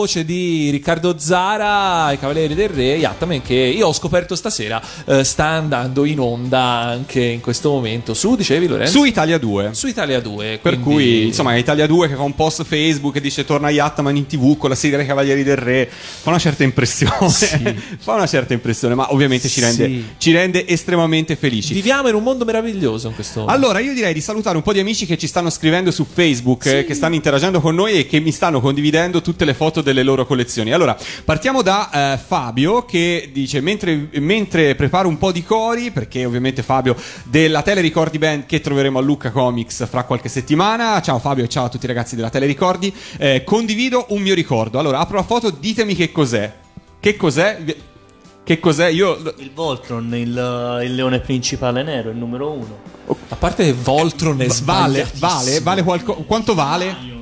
Voce di Riccardo Zara, i Cavalieri del Re, Yattaman che io ho scoperto stasera eh, sta andando in onda anche in questo momento su, dicevi Lorenzo? Su Italia 2. Su Italia 2. Per quindi- cui, insomma, Italia 2 che fa un post Facebook e dice torna Yattaman in tv con la sigla dei Cavalieri del Re, fa una certa impressione. fa una certa impressione, ma ovviamente ci rende, Sì. ci rende estremamente felici. Viviamo in un mondo meraviglioso in questo momento. Allora, io direi di salutare un po' di amici che ci stanno scrivendo su Facebook, eh, che stanno interagendo con noi e che mi stanno condividendo tutte le foto delle loro collezioni. Allora, partiamo da eh, Fabio che dice: mentre, mentre preparo un po' di cori, perché ovviamente Fabio della Telericordi Band che troveremo a Lucca Comics fra qualche settimana. Ciao Fabio e ciao a tutti i ragazzi della Telericordi. Eh, condivido un mio ricordo. Allora, apro la foto, ditemi che cos'è. Che cos'è? Che cos'è? Io. Il Voltron, il, il leone principale nero, il numero uno. A parte che Voltron è Vale, vale, vale qualco- quanto vale?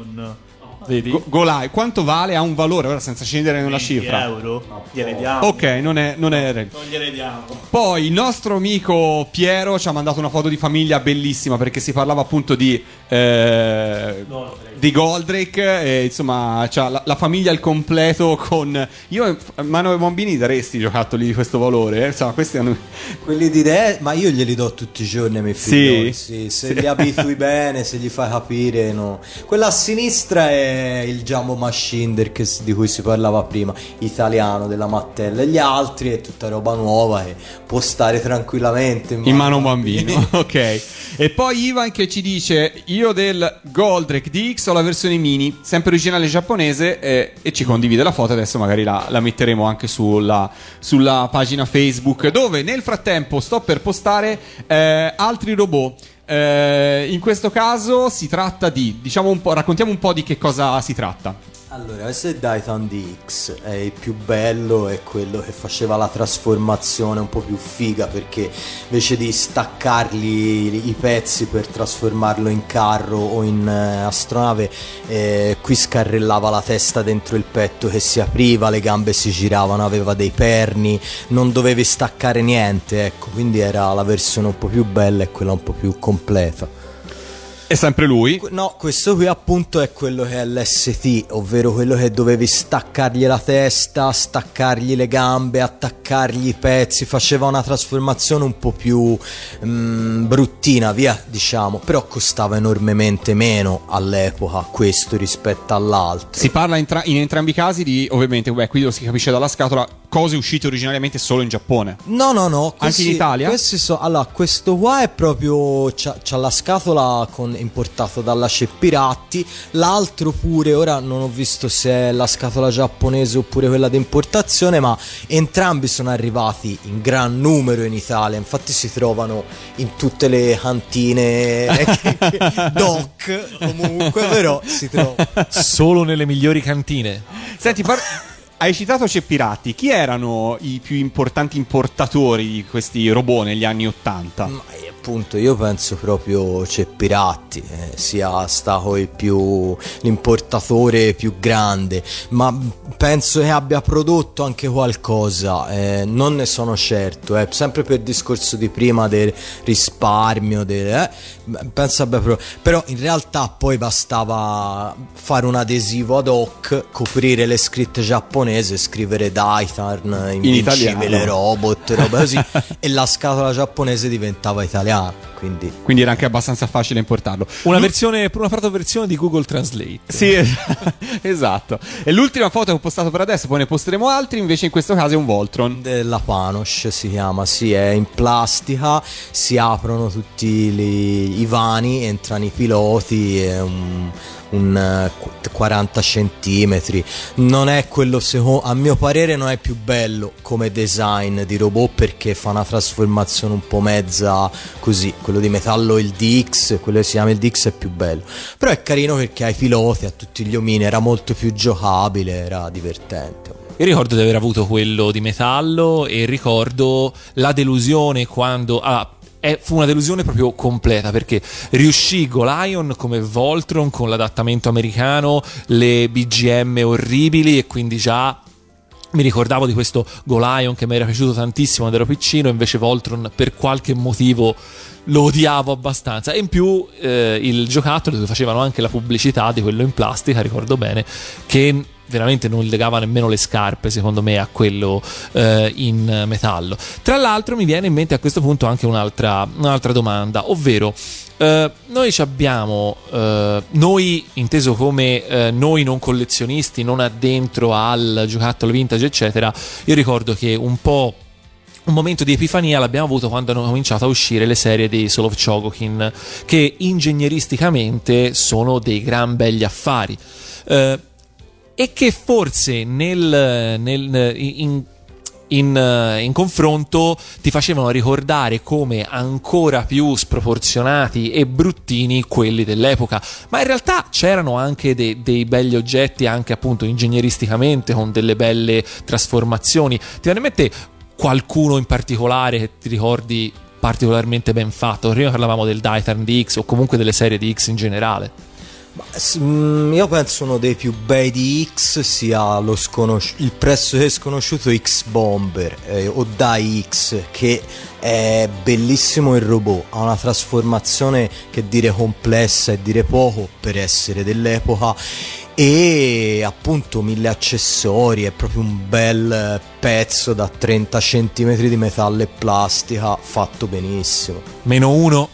Vedi? Go- Golai, quanto vale? Ha un valore ora senza scendere nella 20 cifra. euro? Gliele diamo. Ok, non è, non è Non gliele diamo. Poi il nostro amico Piero ci ha mandato una foto di famiglia bellissima perché si parlava appunto di, eh, di Goldrake. E, insomma, c'ha la, la famiglia al completo con. Io, Mano e Bambini, daresti giocattoli di questo valore. eh? Insomma, questi hanno. Quelli di re, ma io glieli do tutti i giorni ai miei Sì? figli. Sì, se Sì. li abitui bene, se gli fai capire, no. Quella a sinistra è il Jumbo Machine che di cui si parlava prima, italiano della Mattel. E gli altri è tutta roba nuova che può stare tranquillamente In mano a un bambino, ok. E poi Ivan che ci dice: Io del Goldrake DX ho la versione mini, sempre originale giapponese, eh, e ci condivide la foto. Adesso magari la, la metteremo anche sulla, sulla pagina Facebook. Dove nel frattempo sto per postare eh, altri robot. Eh, in questo caso si tratta di, diciamo un po', raccontiamo un po' di che cosa si tratta. Allora, questo è Daitan DX, è il più bello, è quello che faceva la trasformazione un po' più figa perché invece di staccargli i pezzi per trasformarlo in carro o in eh, astronave, eh, qui scarrellava la testa dentro il petto che si apriva, le gambe si giravano, aveva dei perni, non dovevi staccare niente, ecco, quindi era la versione un po' più bella e quella un po' più completa. È sempre lui. No, questo qui appunto è quello che è l'ST, ovvero quello che dovevi staccargli la testa, staccargli le gambe, attaccargli i pezzi, faceva una trasformazione un po' più mm, bruttina, via, diciamo, però costava enormemente meno all'epoca questo rispetto all'altro. Si parla in, tra- in entrambi i casi di, ovviamente, beh, qui lo si capisce dalla scatola, cose uscite originariamente solo in Giappone. No, no, no. Anche in Italia? Questi so- allora, questo qua è proprio. C'ha, c'ha la scatola con- importato dalla Ceppiratti. L'altro pure, ora non ho visto se è la scatola giapponese oppure quella di importazione, ma entrambi sono arrivati in gran numero in Italia. Infatti si trovano in tutte le cantine doc, comunque, però si trovano. Solo nelle migliori cantine. Senti, par- hai citato Ceppirati. Chi erano i più importanti importatori di questi robot negli anni Ottanta? Ma eh, appunto io penso proprio Ceppiratti eh, sia stato più l'importatore più grande ma penso che abbia prodotto anche qualcosa eh, non ne sono certo eh, sempre per il discorso di prima del risparmio del, eh, penso abbia pro- però in realtà poi bastava fare un adesivo ad hoc coprire le scritte giapponese scrivere Daitarn invincibile italiano. robot roba così e la scatola giapponese diventava italiana quindi Quindi era anche abbastanza facile importarlo. Una versione, una protoversione di Google Translate. Sì, esatto. E l'ultima foto che ho postato per adesso, poi ne posteremo altri. Invece, in questo caso è un Voltron. della Panosh si chiama, sì, è in plastica, si aprono tutti li- i vani, entrano i piloti, è un, un, eh, qu- 40 centimetri. Non è quello, secondo, a mio parere, non è più bello come design di robot perché fa una trasformazione un po' mezza così. Quello di metallo, il DX, quello che si chiama il DX è più bello. Però è carino perché ha i piloti, ha tutti gli omini, era molto più giocabile, era divertente. Io ricordo di aver avuto quello di metallo e ricordo la delusione quando... ah, è- fu una delusione proprio completa perché riuscì Golion come Voltron con l'adattamento americano, le BGM orribili e quindi già mi ricordavo di questo Golion che mi era piaciuto tantissimo quando ero piccino, invece Voltron per qualche motivo lo odiavo abbastanza. E in più eh, il giocattolo dove facevano anche la pubblicità di quello in plastica, ricordo bene, che veramente non legava nemmeno le scarpe, secondo me, a quello eh, in metallo. Tra l'altro mi viene in mente a questo punto anche un'altra, un'altra domanda, ovvero eh, noi ci abbiamo, eh, noi inteso come eh, noi non collezionisti, non addentro al giocattolo vintage, eccetera, io ricordo che un po' un momento di epifania l'abbiamo avuto quando hanno cominciato a uscire le serie dei Soul of Chogokin, che ingegneristicamente sono dei gran begli affari. Eh, e che forse nel, nel- in, in, eh, in confronto ti facevano ricordare come ancora più sproporzionati e bruttini quelli dell'epoca. Ma in realtà c'erano anche de- dei belli oggetti, anche appunto ingegneristicamente, con delle belle trasformazioni. Ti viene in mente qualcuno in particolare che ti ricordi particolarmente ben fatto? Prima parlavamo del Titan di X o comunque delle serie di X in generale. Mm, Io penso uno dei più bei di X sia lo sconosci- il pressoché sconosciuto X Bomber eh, o Dai X che è bellissimo il robot, ha una trasformazione che dire complessa e dire poco per essere dell'epoca e appunto mille accessori, è proprio un bel pezzo da 30 cm di metallo e plastica fatto benissimo. Meno uno.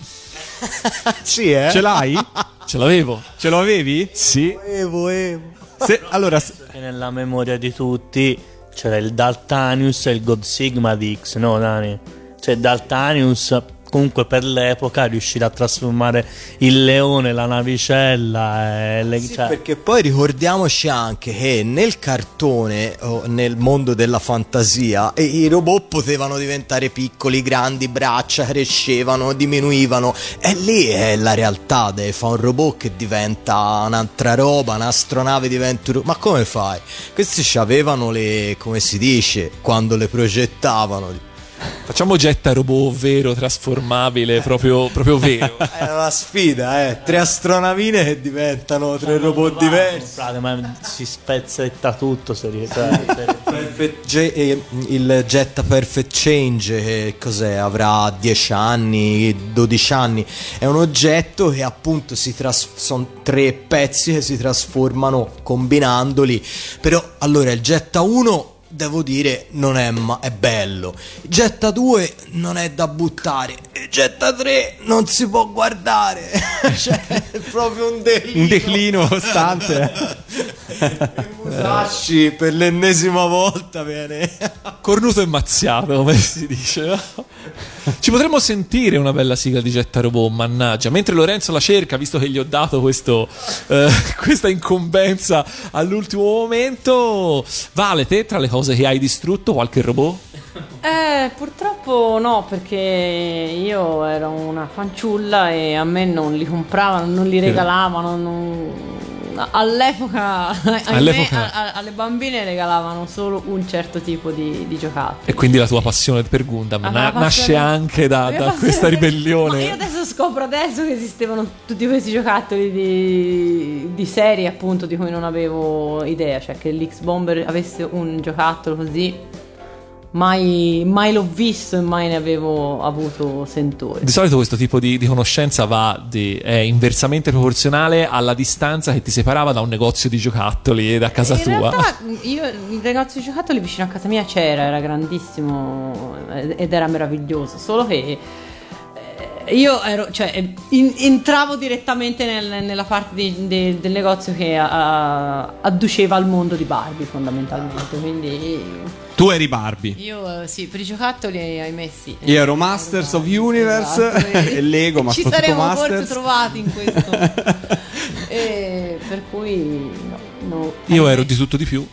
Sì, eh? Ce l'hai? Ce l'avevo. Ce lo avevi? Sì. Evo, evo. Se- allora, s- Che nella memoria di tutti c'era il Daltanius e il God Sigma di X, no Dani? Cioè Daltanius comunque per l'epoca riuscire a trasformare il leone, la navicella le, Sì, cioè, perché poi ricordiamoci anche che nel cartone o nel mondo della fantasia i robot potevano diventare piccoli, grandi, braccia crescevano, diminuivano e lì è la realtà, devi fare un robot che diventa un'altra roba, un'astronave diventa un ma come fai? Questi avevano le, come si dice, quando le progettavano Facciamo getta robot vero, trasformabile, proprio, proprio vero. È una sfida, eh. Tre astronavine che diventano tre robot diversi. Ma si spezzetta tutto se ries- se- Perfect Ge- eh, il Jetta Perfect Change, che cos'è? Avrà 10 anni, 12 anni. È un oggetto che appunto si tras- sono tre pezzi che si trasformano combinandoli. Però allora il Jetta 1 devo dire non è, ma- è bello. Il Jetta 2 non è da buttare. Il Jetta 3 non si può guardare. cioè, è proprio un declino. un declino costante. Musashi per l'ennesima volta viene. Cornuto e mazziato, come si dice. no? Ci potremmo sentire una bella sigla di Getta Robot, mannaggia. Mentre Lorenzo la cerca, visto che gli ho dato questo, eh, questa incombenza all'ultimo momento. Vale, te tra le cose che hai distrutto, qualche robot? Eh, purtroppo no, perché io ero una fanciulla e a me non li compravano, non li regalavano. non- All'epoca, All'epoca- a- a- alle bambine regalavano solo un certo tipo di, di giocattoli. E quindi la tua passione per Gundam Ah, na- passione- nasce anche da, da questa Ma io ribellione. adesso scopro adesso che esistevano tutti questi giocattoli di, di serie appunto di cui non avevo idea, cioè che l'X-Bomber avesse un giocattolo così mai, mai l'ho visto e mai ne avevo avuto sentore. Di solito questo tipo di, di conoscenza va di- è inversamente proporzionale alla distanza che ti separava da un negozio di giocattoli e da casa In tua. realtà io il negozio di giocattoli vicino a casa mia c'era, era grandissimo eh, ed era meraviglioso, solo che eh, io ero, cioè, eh, in- entravo direttamente nel- nella parte di- de- del negozio che ah, adduceva al mondo di Barbie fondamentalmente, quindi tu eri Barbie. io eh, sì, per i giocattoli ahimè sì. Io ero Masters of Universe Esatto, e Lego, ma Ci saremmo forse Masters. trovati in questo. E per cui no, no. Io ero di tutto di più.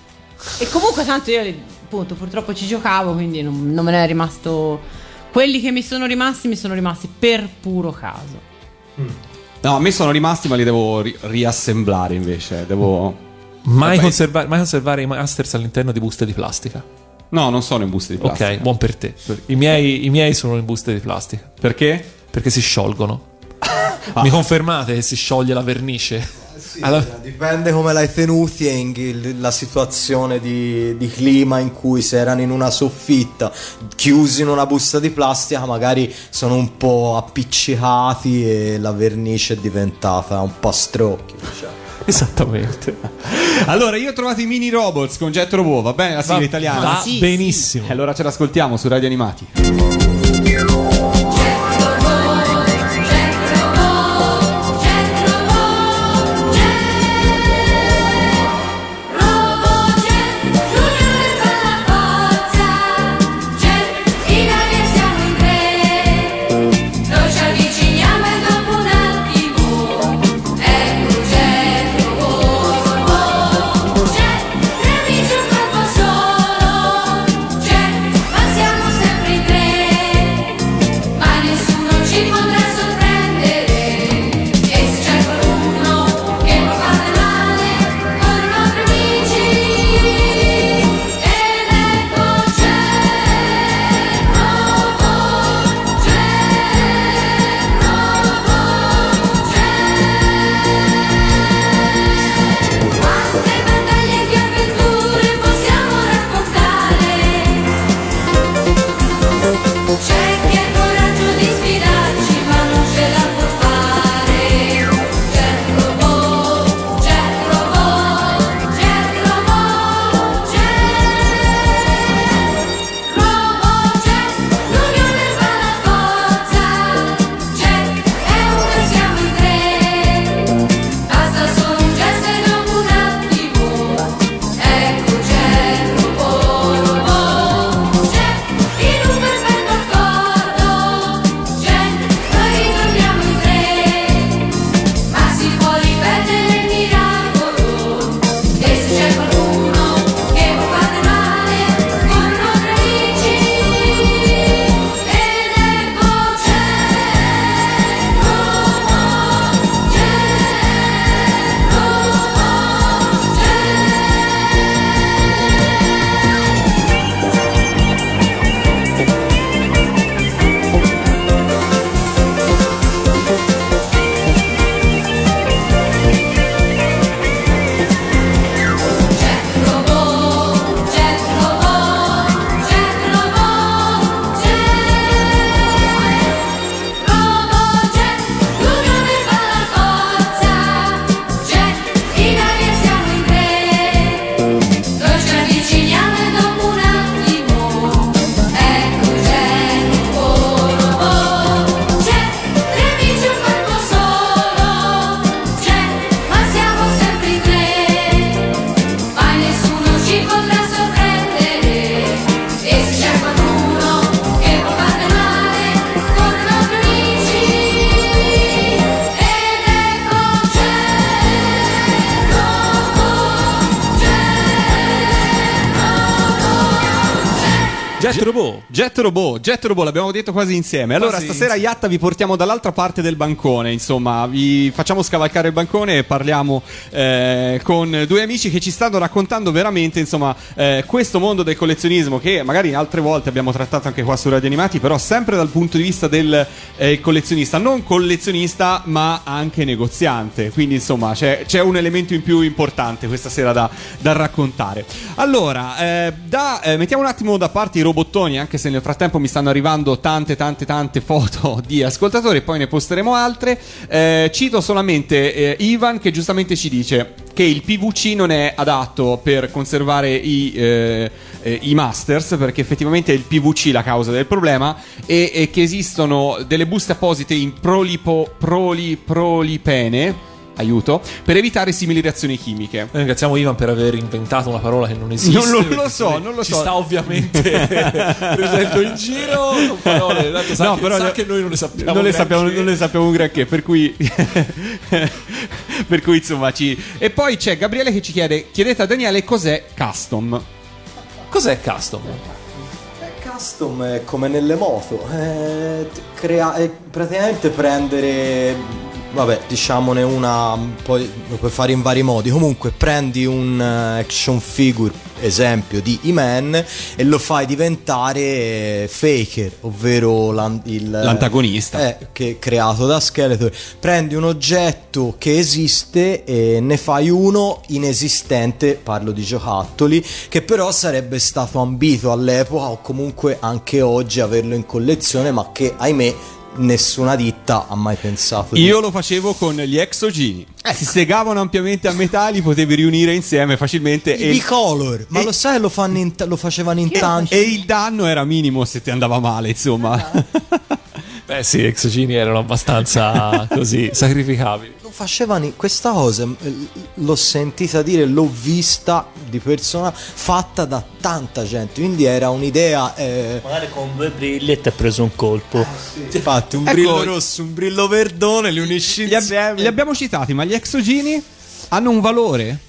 E comunque tanto io appunto purtroppo ci giocavo, quindi non, non me ne è rimasto... Quelli che mi sono rimasti mi sono rimasti per puro caso. No, a me sono rimasti, ma li devo ri- riassemblare invece. Devo. Mai, conserva- mai conservare i Masters all'interno di buste di plastica. No, non sono in buste di plastica. Ok, buon per te. I miei, i miei sono in buste di plastica. Perché? Perché si sciolgono. Mi confermate che si scioglie la vernice? Alla- Dipende come l'hai tenuti e in la situazione di, di clima in cui se erano in una soffitta chiusi in una busta di plastica magari sono un po' appiccicati e la vernice è diventata un po' strocchi diciamo. Esattamente. Allora, io ho trovato i mini robots con Jet Robot, va bene la sigla italiana? va Sì, benissimo. E allora ce l'ascoltiamo su Radio Animati. Robot. Jet Robot, Jet Robot, l'abbiamo detto quasi insieme. Allora, Quasi stasera Iatta vi portiamo dall'altra parte del bancone, insomma, vi facciamo scavalcare il bancone e parliamo eh, con due amici che ci stanno raccontando veramente, insomma, eh, questo mondo del collezionismo che magari altre volte abbiamo trattato anche qua su Radio Animati, però sempre dal punto di vista del eh, collezionista, non collezionista, ma anche negoziante. Quindi, insomma, c'è, c'è un elemento in più importante questa sera da, da raccontare. Allora, eh, da- eh, mettiamo un attimo da parte i robottoni, anche se nel frattempo mi stanno arrivando tante, tante, tante foto di ascoltatori, poi ne posteremo altre. Eh, cito solamente eh, Ivan che giustamente ci dice che il PVC non è adatto per conservare i, eh, eh, i masters, perché effettivamente è il PVC la causa del problema, e, e che esistono delle buste apposite in prolipo, proli, prolipene. Aiuto per evitare simili reazioni chimiche. Noi ringraziamo Ivan per aver inventato una parola che non esiste. Non lo- lo so, non lo ci so. sta ovviamente prendendo in giro con parole. Tanto sa, No, che, però sa che noi non le sappiamo. non le sappiamo, non le sappiamo un granché, per cui, per cui insomma ci. E poi c'è Gabriele che ci chiede: chiedete a Daniele cos'è custom. Cos'è custom? Custom è come nelle moto, è, t- crea- è praticamente prendere, vabbè, diciamone una, poi lo puoi fare in vari modi. Comunque, prendi un eh, action figure, esempio di E-Man, e lo fai diventare eh, Faker, ovvero l'an- il- L'antagonista. eh, che è creato da Skeletor. Prendi un oggetto che esiste e ne fai uno inesistente, parlo di giocattoli, che però sarebbe stato ambito all'epoca o comunque anche oggi averlo in collezione, ma che ahimè nessuna ditta ha mai pensato di Io lo facevo con gli exogini. Si segavano ampiamente a metà, li potevi riunire insieme facilmente. I E, bicolor, ma e- lo sai lo, fanno in ta- lo facevano in tanti. e il danno era minimo se ti andava male, insomma. Beh sì, Exogini erano abbastanza così sacrificabili. Lo facevano questa cosa eh, l'ho sentita dire, l'ho vista di persona fatta da tanta gente, quindi era un'idea eh, Magari con due brilli e ti ha preso un colpo. infatti un Ecco- brillo rosso, un brillo verdone, li unisci Li, ab- insieme. li abbiamo citati, ma gli exogini hanno un valore?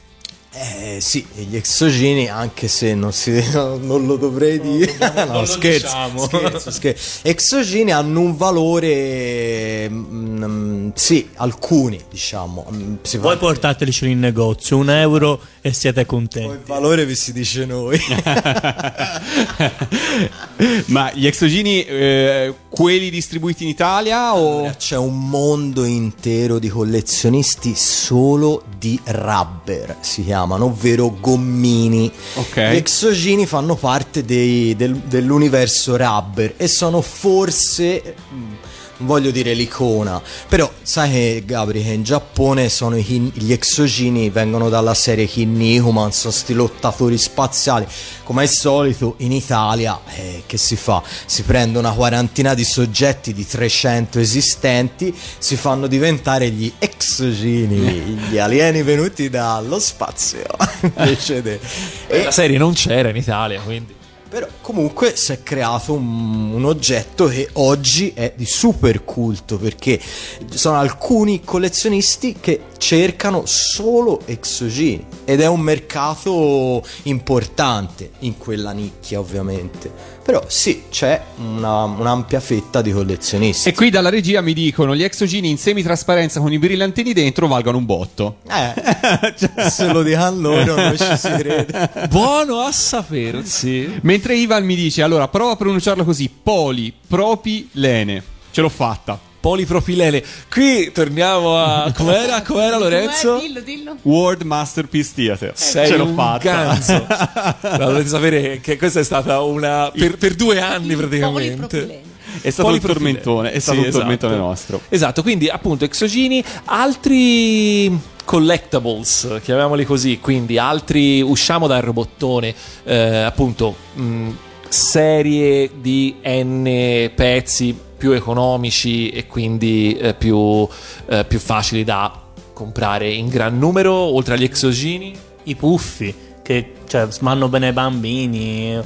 Eh sì, gli exogeni, anche se non, si, non lo dovrei dire, no, non lo scherzo, diciamo. scherzo, scherzo. Exogeni hanno un valore, mm, sì, alcuni, diciamo. mm, Voi fa- portatelici in negozio, un euro e siete poi il contenti. valore vi si dice noi. ma gli exogini, eh, quelli distribuiti in Italia o... C'è un mondo intero di collezionisti solo di rubber, si chiamano, ovvero gommini. Ok. Gli exogini fanno parte dei- del- dell'universo rubber e sono forse, mm, voglio dire l'icona, però sai che Gabri che in Giappone kin- gli exogini vengono dalla serie Kinnikuman, sono sti lottatori spaziali. Come al solito in Italia eh, che si fa? Si prende una quarantina di soggetti di 300 esistenti, si fanno diventare gli exogini, gli alieni venuti dallo spazio. Invece de- e- La serie non c'era in Italia, quindi. Però comunque si è creato un, un oggetto che oggi è di super culto perché ci sono alcuni collezionisti che cercano solo exogini ed è un mercato importante in quella nicchia ovviamente. Però sì, c'è una- un'ampia fetta di collezionisti. E qui dalla regia mi dicono gli exogini in semitrasparenza con i brillantini dentro valgono un botto. Eh, se lo dicono loro non ci si crede. Buono a sapersi. Mentre Ivan mi dice, allora prova a pronunciarlo così, polipropilene. Ce l'ho fatta. Polipropilene. Qui torniamo a. Com'era? Com'era Lorenzo? Com'è? Dillo, dillo. World Masterpiece Theater. Sei Ce l'ho un fatta. ganzo. No, dovete sapere che questa è stata una. Per, per due anni praticamente. Polipropilene. È stato un tormentone, è stato Sì, un tormentone esatto. nostro. Esatto, quindi appunto exogini, altri collectibles, chiamiamoli così, quindi altri usciamo dal robottone, eh, appunto mh, serie di n pezzi più economici e quindi eh, più, eh, più facili da comprare in gran numero, oltre agli exogini. I puffi, che cioè, vanno bene ai bambini.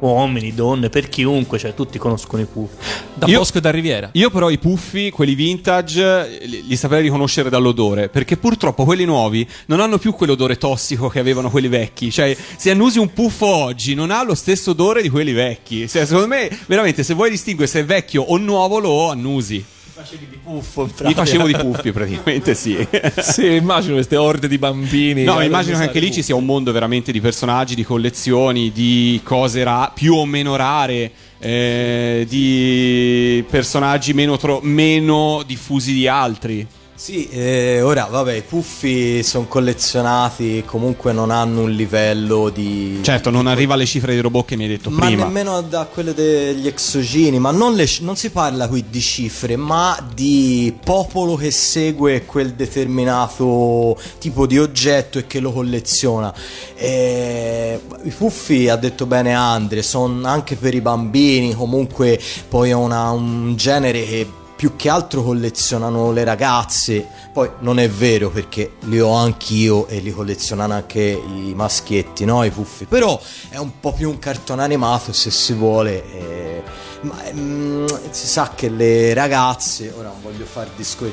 Uomini, donne, per chiunque, cioè tutti conoscono i puffi. Da Io- Bosco e da Riviera. Io però i puffi, quelli vintage, li, li saprei riconoscere dall'odore, perché purtroppo quelli nuovi non hanno più quell'odore tossico che avevano quelli vecchi. Cioè, se annusi un puffo oggi non ha lo stesso odore di quelli vecchi. Cioè, secondo me, veramente, se vuoi distinguere se è vecchio o nuovo, lo annusi. Facevi di puffo Mi facevo di puffi, praticamente sì. Sì, immagino queste orde di bambini. No, a immagino che anche lì ci sia un mondo veramente di personaggi, di collezioni, di cose ra- più o meno rare, eh, di personaggi meno, tro- meno diffusi di altri. Sì, eh, ora vabbè, i puffi sono collezionati, comunque non hanno un livello di... Certo, non arriva alle cifre di robot che mi hai detto Ma prima. nemmeno da quelle degli exogeni, ma non, le- non si parla qui di cifre, ma di popolo che segue quel determinato tipo di oggetto e che lo colleziona. E I puffi, ha detto bene Andre, sono anche per i bambini, comunque poi è una- un genere che più che altro collezionano le ragazze. Poi non è vero perché li ho anch'io e li collezionano anche i maschietti, no? I puffi. Però è un po' più un cartone animato se si vuole. eh, ma mm, si sa che le ragazze, ora non voglio fare discorsi.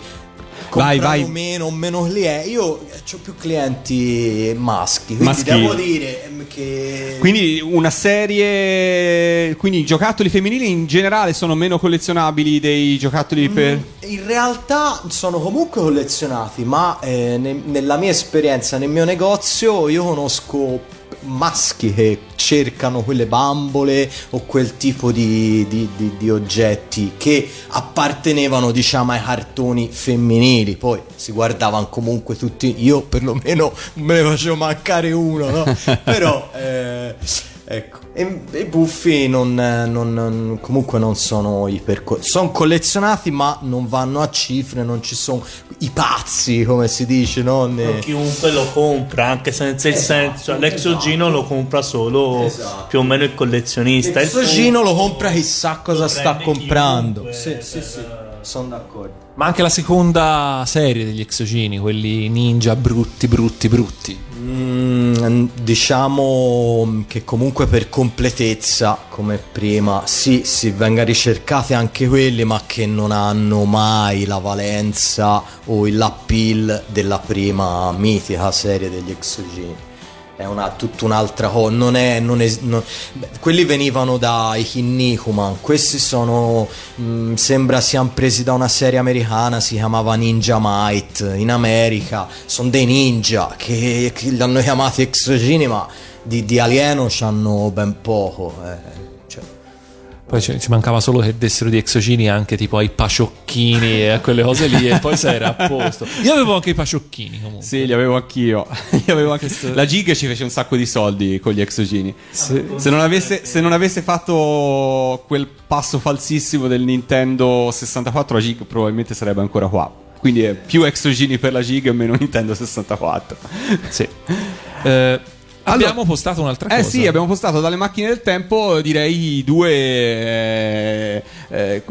Vai, vai. meno o meno clienti. Io ho più clienti maschi, quindi Maschili. devo dire ehm, che Quindi una serie. Quindi i giocattoli femminili in generale sono meno collezionabili dei giocattoli per. In realtà sono comunque collezionati, ma eh, ne- nella mia esperienza, nel mio negozio, io conosco maschi che cercano quelle bambole o quel tipo di, di- di- di oggetti che appartenevano diciamo ai cartoni femminili poi si guardavano comunque tutti io perlomeno me ne facevo mancare uno no? però eh, ecco e, i buffi non, non- comunque non sono iper sono collezionati ma non vanno a cifre non ci sono i pazzi come si dice no? Ne- Chiunque lo compra, anche senza il Esatto, senso. Cioè, l'exogino esatto. lo compra solo Esatto. più o meno il collezionista. Il L'exogino lo compra chissà cosa lo sta comprando. chiunque Sì, sì, sì, sono d'accordo. Ma anche la seconda serie degli exogeni, quelli ninja brutti, brutti, brutti. Mm, diciamo che comunque per completezza, come prima, sì, si venga ricercati anche quelli, ma che non hanno mai la valenza o l'appeal della prima mitica serie degli exogeni. È una, tutta un'altra cosa. Non è, non es- non- beh, quelli venivano dai Kinnikuman. Questi sono. mm, sembra siano presi da una serie americana. Si chiamava Ninja Might. In America sono dei ninja che, che li hanno chiamati exogeni, ma di, di alieno c'hanno ben poco. eh. Poi ci, ci mancava solo che dessero di exogeni anche tipo ai paciocchini e a quelle cose lì e poi era a posto. Io avevo anche i paciocchini comunque. Sì, li avevo anch'io. Li avevo anche- La Gig ci fece un sacco di soldi con gli exogeni. Se, non avesse, se non avesse fatto quel passo falsissimo del Nintendo 64, la Gig probabilmente sarebbe ancora qua. Quindi è più exogeni per la Gig e meno Nintendo 64. Sì. Eh, abbiamo postato un'altra Eh cosa. sì, abbiamo postato dalle macchine del tempo direi due eh, eh,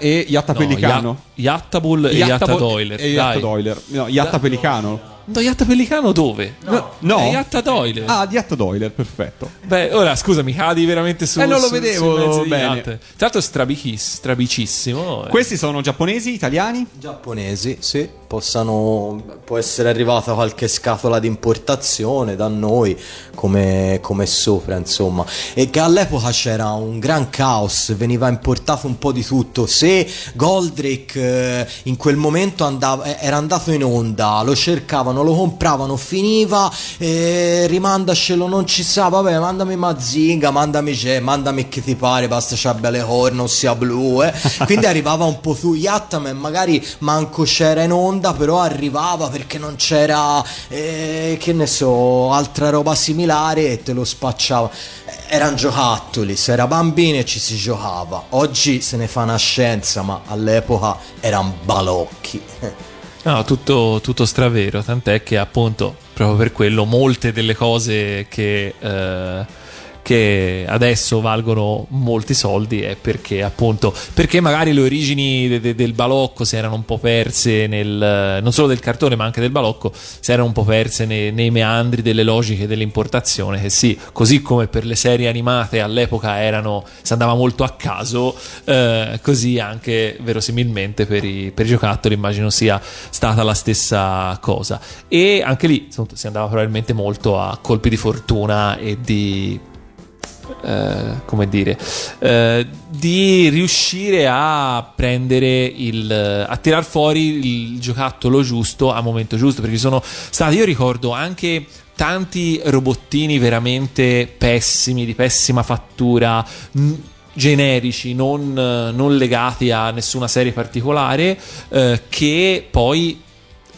e Yatta No, Pellicano. Ya- Yattabull e Yatta Yatta- Doiler. E Yatta dai. Doiler. No, Yatta Pellicano. No, Yatta Pellicano dove? No. no. È Yatta Doiler. Ah, di Yatta Doiler, perfetto. Beh, ora scusami, cadi veramente su. Eh, non lo su- vedevo bene. Tra l'altro è strabichis- strabicissimo. eh. Questi sono giapponesi, italiani? Giapponesi, sì, possano, può essere arrivata qualche scatola di importazione da noi come, come sopra, insomma. E che all'epoca c'era un gran caos, veniva importato un po' di tutto. Se Goldrake eh, in quel momento andava, eh, era andato in onda, lo cercavano, lo compravano, finiva, eh, rimandacelo, non ci sa, vabbè, mandami Mazinga, mandami c'è, mandami che ti pare, basta c'ha belle corna, non sia blu, eh. Quindi arrivava un po' su Yattaman, magari manco c'era in onda, però arrivava perché non c'era, eh, che ne so, altra roba similare e te lo spacciava. Eh, Erano giocattoli, se era bambini ci si giocava. Oggi se ne fa una scienza, ma all'epoca erano balocchi. No, tutto, tutto stravero, tant'è che appunto proprio per quello molte delle cose che, eh, che adesso valgono molti soldi è perché appunto perché magari le origini de- de- del balocco si erano un po' perse nel non solo del cartone ma anche del balocco si erano un po' perse nei, nei meandri delle logiche dell'importazione che sì così come per le serie animate all'epoca erano si andava molto a caso eh, così anche verosimilmente per i, per i giocattoli immagino sia stata la stessa cosa. E anche lì si andava probabilmente molto a colpi di fortuna e di eh, come dire, eh, di riuscire a prendere il, a tirar fuori il giocattolo giusto a momento giusto. Perché sono stati, io ricordo anche tanti robottini veramente pessimi, di pessima fattura. mh, generici non, non legati a nessuna serie particolare eh, che poi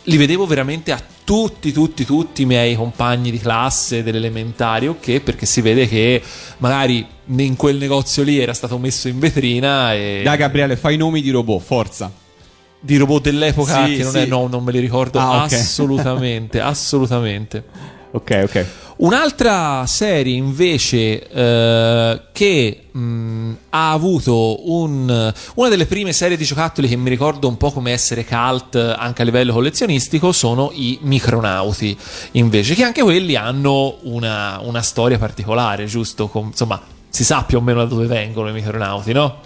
li vedevo veramente a tutti, tutti, tutti i miei compagni di classe dell'elementare, ok? Perché si vede che magari in quel negozio lì era stato messo in vetrina e... Dai Gabriele, fai i nomi di robot, forza. Di robot dell'epoca Sì, che non sì. è... No, non me li ricordo Ah, assolutamente, assolutamente. Ok, ok. Un'altra serie invece eh, che mh, ha avuto un- una delle prime serie di giocattoli che mi ricordo un po' come essere cult anche a livello collezionistico sono i Micronauti, invece che anche quelli hanno una, una storia particolare, giusto? Com- insomma, si sa più o meno da dove vengono i Micronauti, no?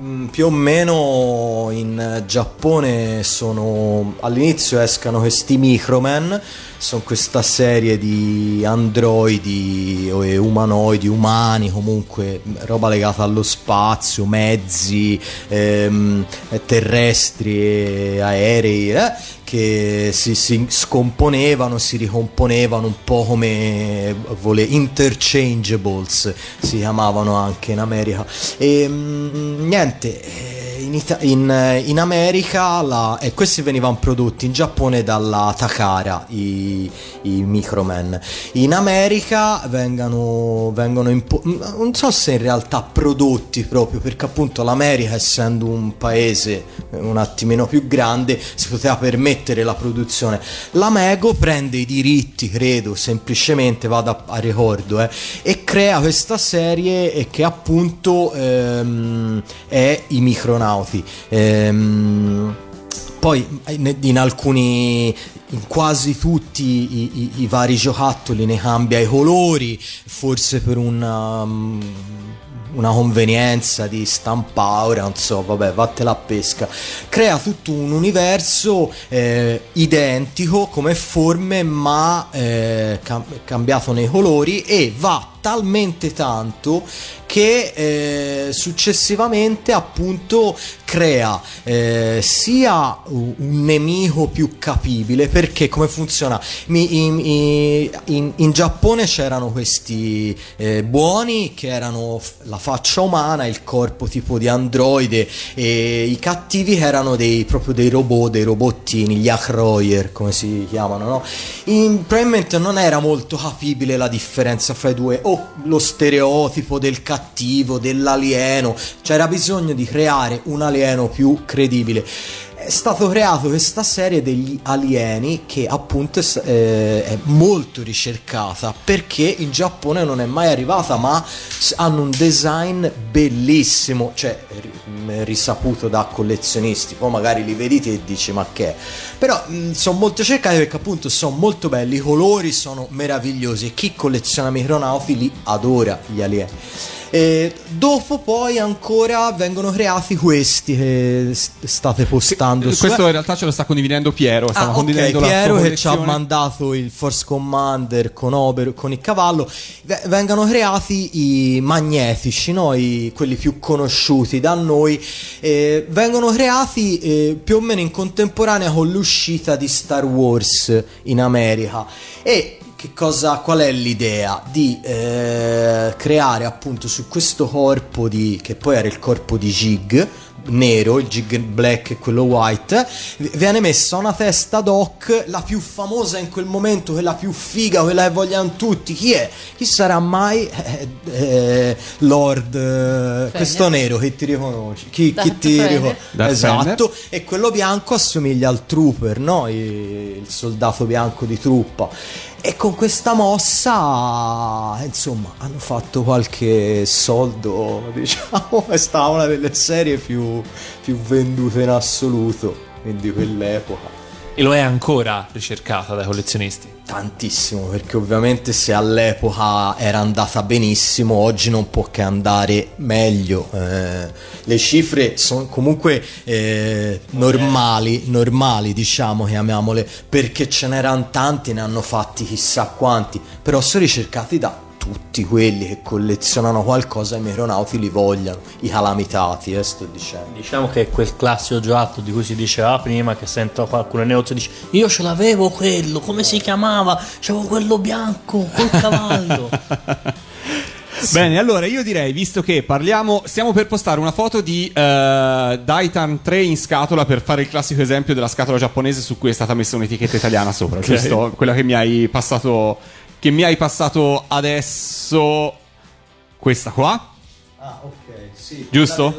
Mm, Più o meno in eh, Giappone sono all'inizio escano questi Microman, sono questa serie di androidi e umanoidi, umani comunque, mh, roba legata allo spazio, mezzi ehm, eh, terrestri aerei, eh, che si, si scomponevano, si ricomponevano un po' come vole, interchangeables si chiamavano anche in America. E mm, niente, eh, in, Ita- in, eh, in America la- e questi venivano prodotti in Giappone dalla Takara, i, i Microman. In America vengono, vengono impo- non so se in realtà prodotti proprio perché appunto l'America essendo un paese un attimino più grande si poteva permettere la produzione. La Mego prende i diritti, credo, semplicemente vado a, ricordo, eh, e crea questa serie e che appunto ehm, è i micronauti. Ehm, poi in in alcuni, in quasi tutti i, i- i vari giocattoli ne cambia i colori, forse per una, mm, una convenienza di stampaura, non so, vabbè, vattela a pesca. Crea tutto un universo eh, identico come forme, ma eh, cam- cambiato nei colori e va talmente tanto che eh, successivamente appunto crea eh, sia un nemico più capibile perché come funziona in, in- in- in Giappone c'erano questi eh, buoni che erano la faccia umana il corpo tipo di androide e i cattivi erano dei, proprio dei robot dei robottini gli Akroyer come si chiamano no? Probabilmente non era molto capibile la differenza fra i due o lo stereotipo del cattivo, dell'alieno, c'era bisogno di creare un alieno più credibile. È stato creato questa serie degli alieni che appunto eh, è molto ricercata perché in Giappone non è mai arrivata ma hanno un design bellissimo cioè mh, risaputo da collezionisti. Poi magari li vedi te e dici ma che è? Però mh, sono molto cercati perché appunto sono molto belli i colori sono meravigliosi e chi colleziona micronauti li adora gli alieni e dopo poi ancora vengono creati questi che st- state postando su Questo in realtà ce lo sta condividendo Piero. Ah, ok, condividendo la sua Piero che ci ha mandato il Force Commander con Ober, con il cavallo. V- vengono creati i magnetici, no? I- quelli più conosciuti da noi. eh, vengono creati eh, più o meno in contemporanea con l'uscita di Star Wars in America. E che cosa, qual è l'idea? Di eh, creare appunto su questo corpo di, che poi era il corpo di Jig nero, il Jig black e quello white, viene messa una testa doc, la più famosa in quel momento, quella più figa, quella che vogliano tutti. Chi è? Chi sarà mai eh, eh, Lord eh, questo nero che ti riconosci? Chi, chi ti riconosce? Esatto, e quello bianco assomiglia al trooper, no? Il soldato bianco di truppa. E con questa mossa, insomma, hanno fatto qualche soldo, diciamo, è stata una delle serie più, più vendute in assoluto, quindi quell'epoca. E lo è ancora ricercata dai collezionisti. Tantissimo, perché ovviamente se all'epoca era andata benissimo, oggi non può che andare meglio. Eh, le cifre sono comunque eh, normali, normali, diciamo, chiamiamole, perché ce n'erano tanti, ne hanno fatti chissà quanti, però sono ricercati da tutti quelli che collezionano qualcosa i aeronauti li vogliano, i calamitati, eh, sto dicendo. Diciamo che è quel classico giocattolo di cui si diceva prima che sento qualcuno in negozio e dice io ce l'avevo quello, come si chiamava? C'avevo quello bianco col cavallo. Bene, allora io direi, visto che parliamo, stiamo per postare una foto di eh, Daitan 3 in scatola per fare il classico esempio della scatola giapponese su cui è stata messa un'etichetta italiana sopra, giusto? Quella che mi hai passato, che mi hai passato adesso, questa qua. Ah, ok, sì. Giusto?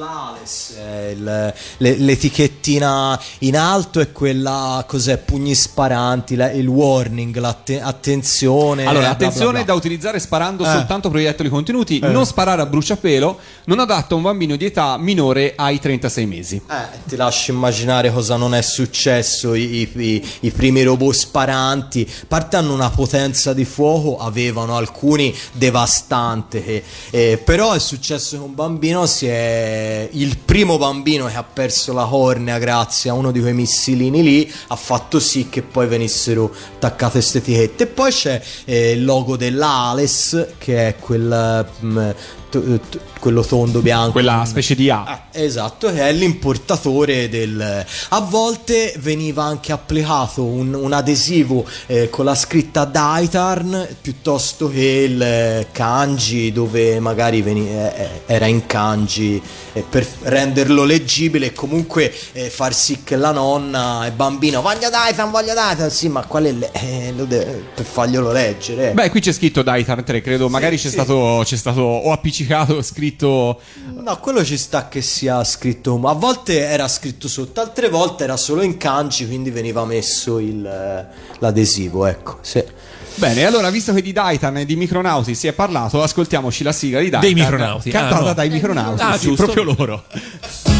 eh, il- le- l'etichettina in alto è quella, cos'è, pugni sparanti, la- il warning, l'atte- attenzione. Allora, bla, bla, attenzione bla. da utilizzare sparando Eh. soltanto proiettili contenuti, non sparare a bruciapelo, non adatto a un bambino di età minore ai 36 mesi. Eh, ti lascio immaginare cosa non è successo. I, i- i- primi robot sparanti, a parte hanno una potenza di fuoco, avevano alcuni devastante. eh, però è successo che un bambino si è. Il primo bambino che ha perso la cornea grazie a uno di quei missilini lì ha fatto sì che poi venissero attaccate queste etichette. E poi c'è eh, il logo dell'Ales, che è quel. mm, to- to- quello tondo bianco Quella specie di A. Esatto, che è l'importatore del... A volte veniva anche applicato un, un adesivo eh, con la scritta Daitarn piuttosto che il eh, kanji dove magari veni- eh, eh, era in kanji eh, per renderlo leggibile e comunque eh, far sì che la nonna e bambino voglio Daitarn, voglio Daitarn, sì ma qual è le- eh, deve- per farglielo leggere. Beh, qui c'è scritto Daitar 3, credo. Magari c'è, sì. Stato, c'è stato o appiccicato scritto. No, quello ci sta che sia scritto. A volte era scritto sotto, altre volte era solo in kanji, quindi veniva messo il, eh, l'adesivo. Ecco, sì. Bene, allora, visto che di Daitan e di Micronauti si è parlato, ascoltiamoci la sigla di Daitan. Dei Micronauti, Cantata ah, no. dai Micronauti. Ah, sì, giusto. proprio loro.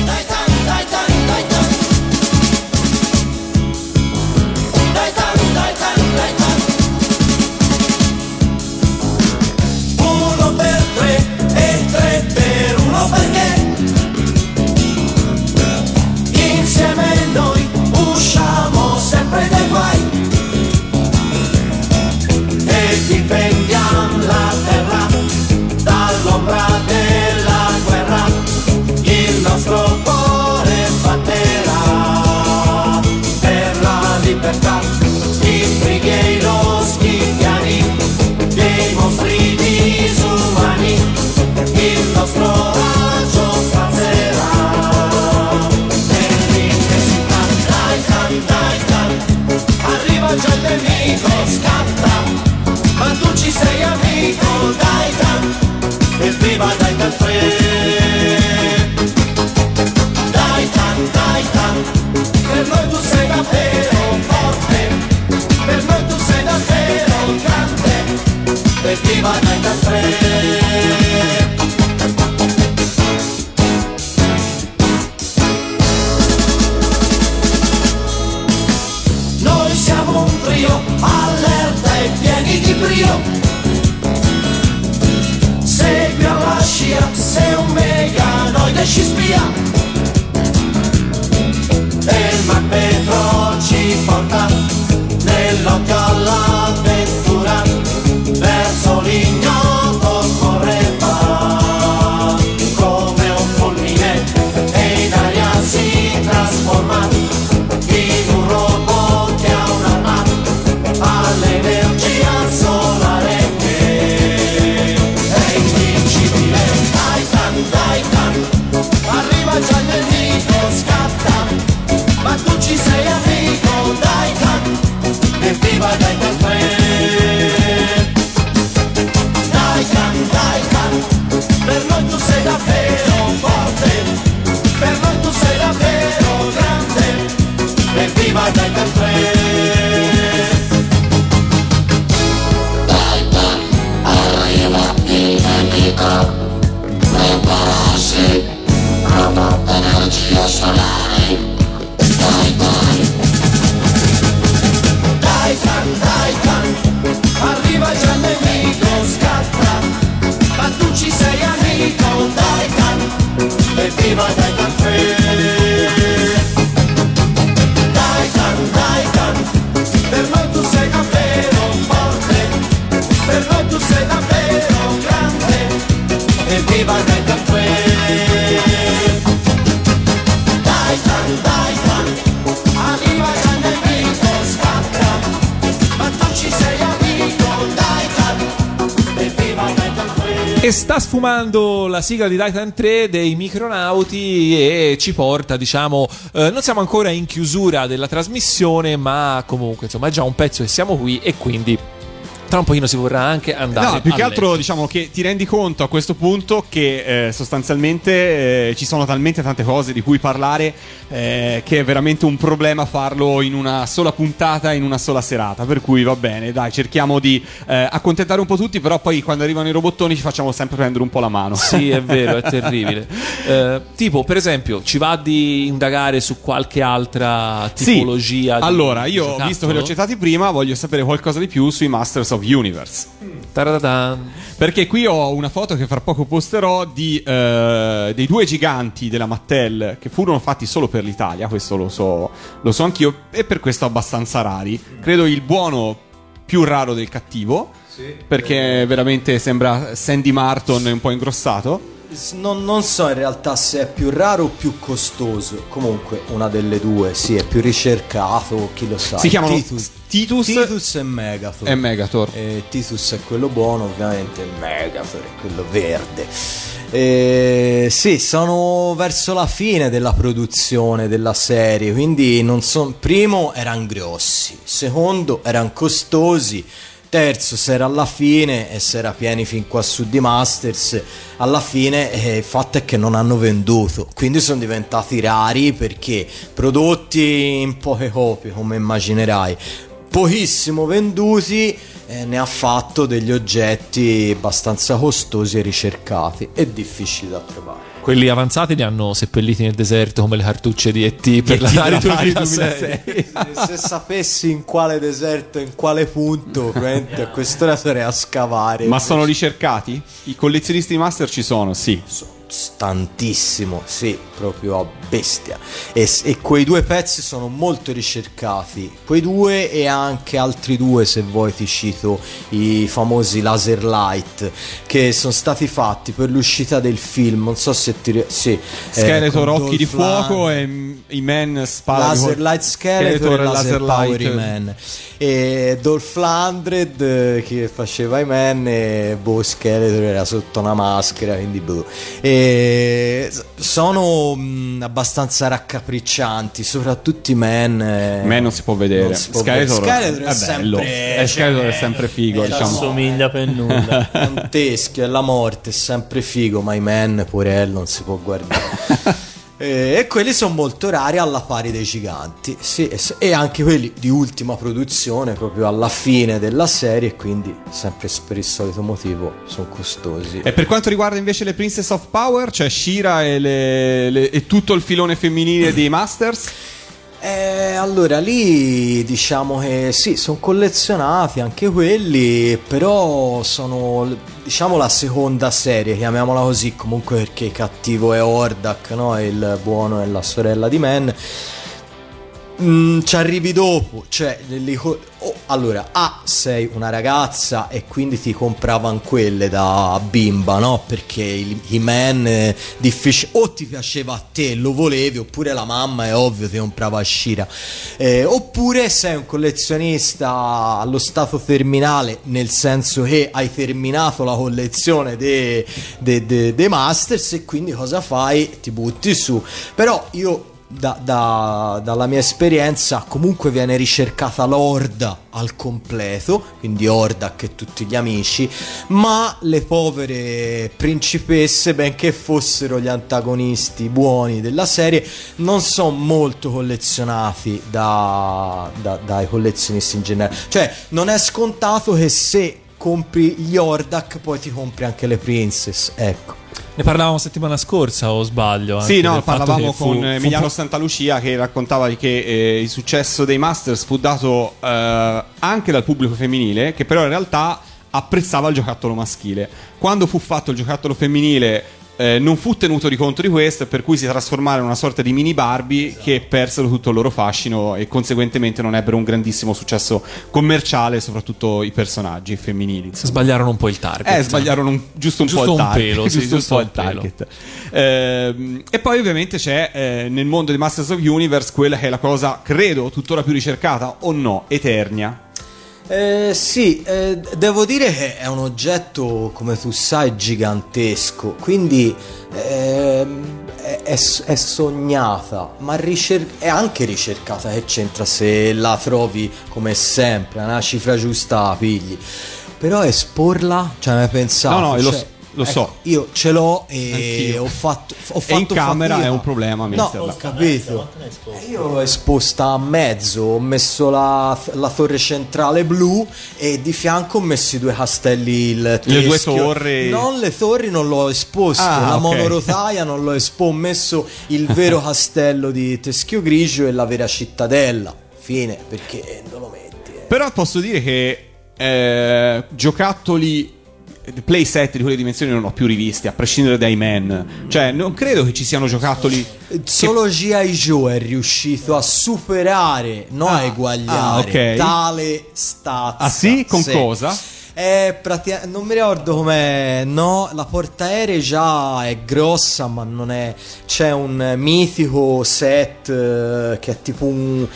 sfumando la sigla di Titan 3 dei Micronauti e ci porta, diciamo, eh, non siamo ancora in chiusura della trasmissione, ma comunque, insomma, è già un pezzo che siamo qui e quindi tra un pochino si vorrà anche andare No, più che altro letto. diciamo che ti rendi conto a questo punto che eh, sostanzialmente eh, ci sono talmente tante cose di cui parlare eh, che è veramente un problema farlo in una sola puntata, in una sola serata. Per cui va bene, dai, cerchiamo di eh, accontentare un po' tutti, però poi quando arrivano i robottoni ci facciamo sempre prendere un po' la mano. Sì, è vero, è terribile. Eh, tipo, per esempio, ci va di indagare su qualche altra Sì. tipologia di Allora, io giocattolo? visto che li ho citati prima, voglio sapere qualcosa di più sui Masters of Universe. Taradan. Perché qui ho una foto che fra poco posterò di, eh, dei due giganti della Mattel che furono fatti solo per l'Italia, questo lo so, lo so anch'io, e per questo abbastanza rari. Credo il buono più raro del cattivo, perché veramente sembra Sandy Martin un po' ingrossato. Non, non so in realtà se è più raro o più costoso. Comunque, una delle due, sì, è più ricercato, chi lo sa. Si chiamano Titus, Titus, Titus e Megathor. e Megator. E Titus è quello buono, ovviamente il Megathor è quello verde. E sì, sono verso la fine della produzione della serie, quindi non so, primo erano grossi, secondo erano costosi, terzo se era alla fine e se era pieni fin qua su di Masters, alla fine eh, il fatto è che non hanno venduto, quindi sono diventati rari perché prodotti in poche copie, come immaginerai, pochissimo venduti eh, ne ha fatto degli oggetti abbastanza costosi e ricercati e difficili da trovare. Quelli avanzati li hanno seppelliti nel deserto come le cartucce di ET per la Atari 2006. Se sapessi in quale deserto, in quale punto, a quest'ora sarei a scavare. Ma sono ricercati? I collezionisti di Master ci sono, sì. Tantissimo, sì, proprio a bestia. E, e quei due pezzi sono molto ricercati. Quei due e anche altri due, se vuoi, ti cito i famosi laser light che sono stati fatti per l'uscita del film. Non so se ti. Sì, eh, Skeletor, con occhi di fuoco e mm, i men sparano. Laser Light Skeletor, e Laser, Power Light. Man e Dolph Lundgren eh, che faceva i man e boh Skeletor era sotto una maschera quindi boh e sono mh, abbastanza raccapriccianti soprattutto i man eh, Me non si può vedere. non si può Skeletor. Skeletor è, è bello. sempre Eh, Skeletor è sempre figo, eh, diciamo. Assomiglia per nulla. un teschio è la morte è sempre figo ma i man porello non si può guardare E quelli sono molto rari alla pari dei giganti, sì, e anche quelli di ultima produzione, proprio alla fine della serie, quindi sempre per il solito motivo sono costosi. E per quanto riguarda invece le Princess of Power, c'è Shira e, le- le- e tutto il filone femminile dei Masters. Eh, allora lì diciamo che sì, sono collezionati anche quelli, però sono diciamo la seconda serie, chiamiamola così, comunque perché cattivo è Ordak, no? Il buono è la sorella di Man. Mm, ci arrivi dopo, cioè li oh, allora A sei una ragazza e quindi ti compravano quelle da bimba, no? Perché il He-Man è difficile o ti piaceva a te, lo volevi, oppure la mamma è ovvio ti comprava Shira. Eh, oppure sei un collezionista allo stato terminale, nel senso che hai terminato la collezione dei de, de- de Masters e quindi cosa fai? Ti butti su. Però io da- da- dalla mia esperienza comunque viene ricercata l'orda al completo, quindi Ordak e tutti gli amici, ma le povere principesse, benché fossero gli antagonisti buoni della serie, non sono molto collezionati da- dai collezionisti in generale. Cioè, non è scontato che se compri gli Ordak poi ti compri anche le Princess, ecco. Ne parlavamo settimana scorsa o sbaglio? Sì, no, parlavamo fu- con fu Emiliano un po'- Santa Lucia che raccontava di che eh, il successo dei Masters fu dato eh, anche dal pubblico femminile, che però in realtà apprezzava il giocattolo maschile. Quando fu fatto il giocattolo femminile eh, non fu tenuto di conto di questo, per cui si trasformarono in una sorta di mini Barbie che persero tutto il loro fascino e conseguentemente non ebbero un grandissimo successo commerciale, soprattutto i personaggi femminili. insomma. Sbagliarono un po' il target. Eh, sbagliarono un- giusto un Giusto po' il un target. pelo, sì, giusto un giusto po' un il pelo. target. Ehm, e poi ovviamente c'è eh, nel mondo di Masters of Universe quella che è la cosa, credo, tuttora più ricercata o no, Eternia. Eh, sì, eh, devo dire che è un oggetto, come tu sai, gigantesco, quindi ehm, è, è- sognata, ma ricer- è anche ricercata, che c'entra se la trovi come sempre, una cifra giusta la pigli. Però esporla, cioè hai pensato... No, no, lo cioè, so- lo ecco, so. Io ce l'ho e Anch'io. ho fatto, ho E fatto in camera fatica. è un problema No, ho capito. Io l'ho esposta a mezzo, ho messo la, la torre centrale blu e di fianco ho messo i due castelli il Le due teschio. torri. Non le torri non l'ho esposto, Ah, la ok. monorotaia non l'ho esposto, ho messo il vero castello di Teschio Grigio e la vera cittadella. Fine, perché non lo metti? eh? Però posso dire che eh, giocattoli playset di quelle dimensioni non ho più rivisti, a prescindere dai men. Cioè, non credo che ci siano giocattoli. Solo G.I. Joe è riuscito a superare, non a eguagliare, ah, ok. tale stazza. Ah, sì? Con cosa? È pratica- non mi ricordo com'è. No, la portaerei già è grossa, ma non è. C'è un mitico set eh, che è tipo un.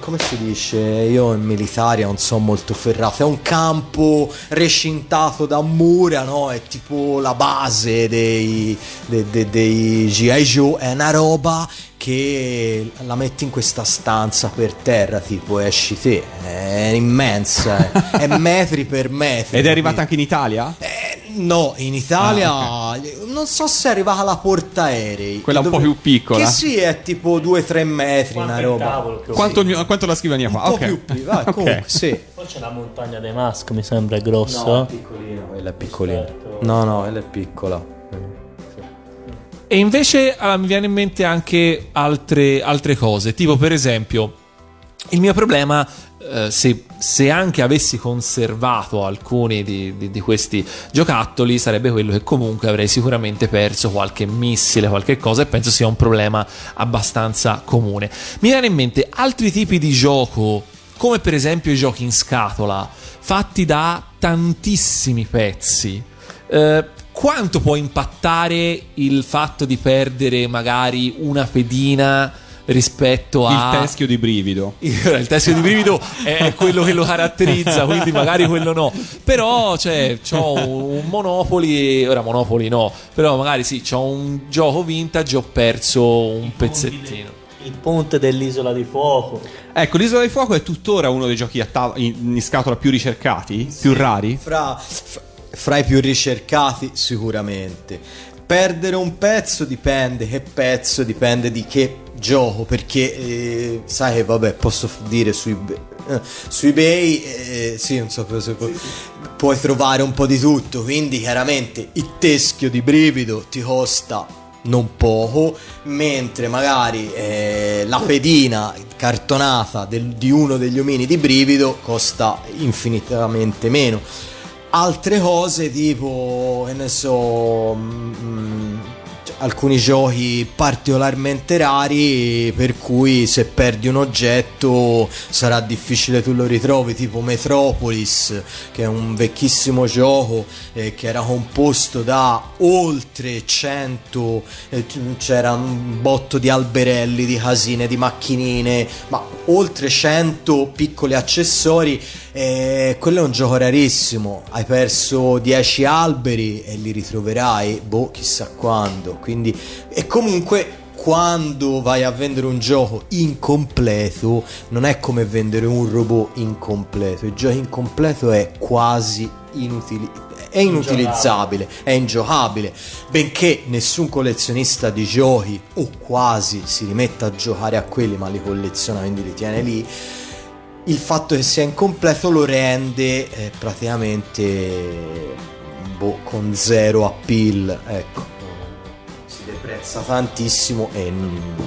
come si dice? Io in militare non so molto ferrato. È un campo recintato da mura, no? È tipo la base dei, de- de- dei G.I. Joe. È una roba che la metti in questa stanza per terra, tipo esci te. È immensa, è metri per metri. Ed è arrivata anche in Italia? Eh, no, in Italia Ah, non so se è arrivata la portaerei. Quella un po' più piccola. Che sì, è tipo 2-3 metri Quanto una roba. Quanto, mio- quanto la scrivania qua? Un po' Ok. più più, vai, Ok. comunque, sì. Poi c'è la montagna dei Musk, mi sembra è grossa. No, è piccolina, quella è piccolina. No, no, quella è piccola. E invece allora, mi viene in mente anche altre, altre cose, tipo per esempio il mio problema, eh, se, se anche avessi conservato alcuni di, di- di questi giocattoli, sarebbe quello che comunque avrei sicuramente perso qualche missile, qualche cosa, e penso sia un problema abbastanza comune. Mi viene in mente altri tipi di gioco, come per esempio i giochi in scatola, fatti da tantissimi pezzi. Eh, quanto può impattare il fatto di perdere magari una pedina rispetto a Il teschio di brivido. il teschio di brivido è quello che lo caratterizza, quindi magari quello no. Però, cioè, c'ho un Monopoli, ora Monopoli no, però magari sì, c'ho un gioco vintage, ho perso un pezzettino. Il ponte dell'isola di fuoco. Ecco, l'Isola di Fuoco è tuttora uno dei giochi a tav- in, in scatola più ricercati, più rari. Fra, fra- fra i più ricercati, sicuramente. Perdere un pezzo dipende, che pezzo dipende di che gioco, perché eh, sai che vabbè, posso dire su eBay, eh, su eBay eh, sì, non so cosa pu- puoi trovare un po' di tutto, quindi chiaramente il teschio di brivido ti costa non poco, mentre magari eh, la pedina cartonata del- di uno degli omini di brivido costa infinitamente meno. Altre cose tipo, che ne so, mm, cioè, alcuni giochi particolarmente rari per cui se perdi un oggetto sarà difficile tu lo ritrovi, tipo Metropolis, che è un vecchissimo gioco eh, che era composto da oltre 100, eh, c'era un botto di alberelli, di casine, di macchinine, ma oltre 100 piccoli accessori. eh, quello è un gioco rarissimo. Hai perso 10 alberi e li ritroverai, boh, chissà quando. Quindi, e comunque. Quando vai a vendere un gioco incompleto, non è come vendere un robot incompleto. Il gioco incompleto è quasi inutili- è inutilizzabile, è ingiocabile. Benché nessun collezionista di giochi, o quasi, si rimetta a giocare a quelli, ma li colleziona, quindi li tiene lì il fatto che sia incompleto lo rende eh, praticamente boh, con zero appeal ecco si deprezza tantissimo e lo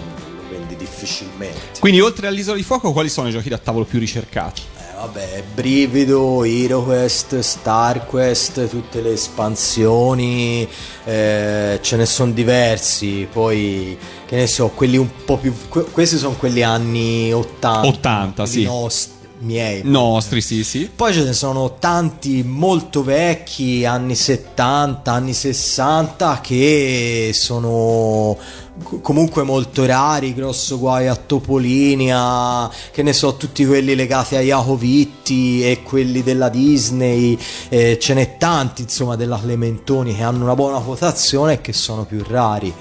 vendi difficilmente Quindi, oltre all'Isola di Fuoco, quali sono i giochi da tavolo più ricercati? Eh, vabbè Brivido, HeroQuest, StarQuest tutte le espansioni eh, ce ne sono diversi poi che ne so quelli un po' più que- questi sono quelli anni 80 80, quelli sì. nost- miei. Nostri, sì, sì. Poi ce ne sono tanti molto vecchi, anni 70, anni 60, che sono co- comunque molto rari, grosso guai a Topolini, a, che ne so, tutti quelli legati a Jacopo Vitti e quelli della Disney, eh, ce n'è tanti insomma della Clementoni che hanno una buona quotazione e che sono più rari.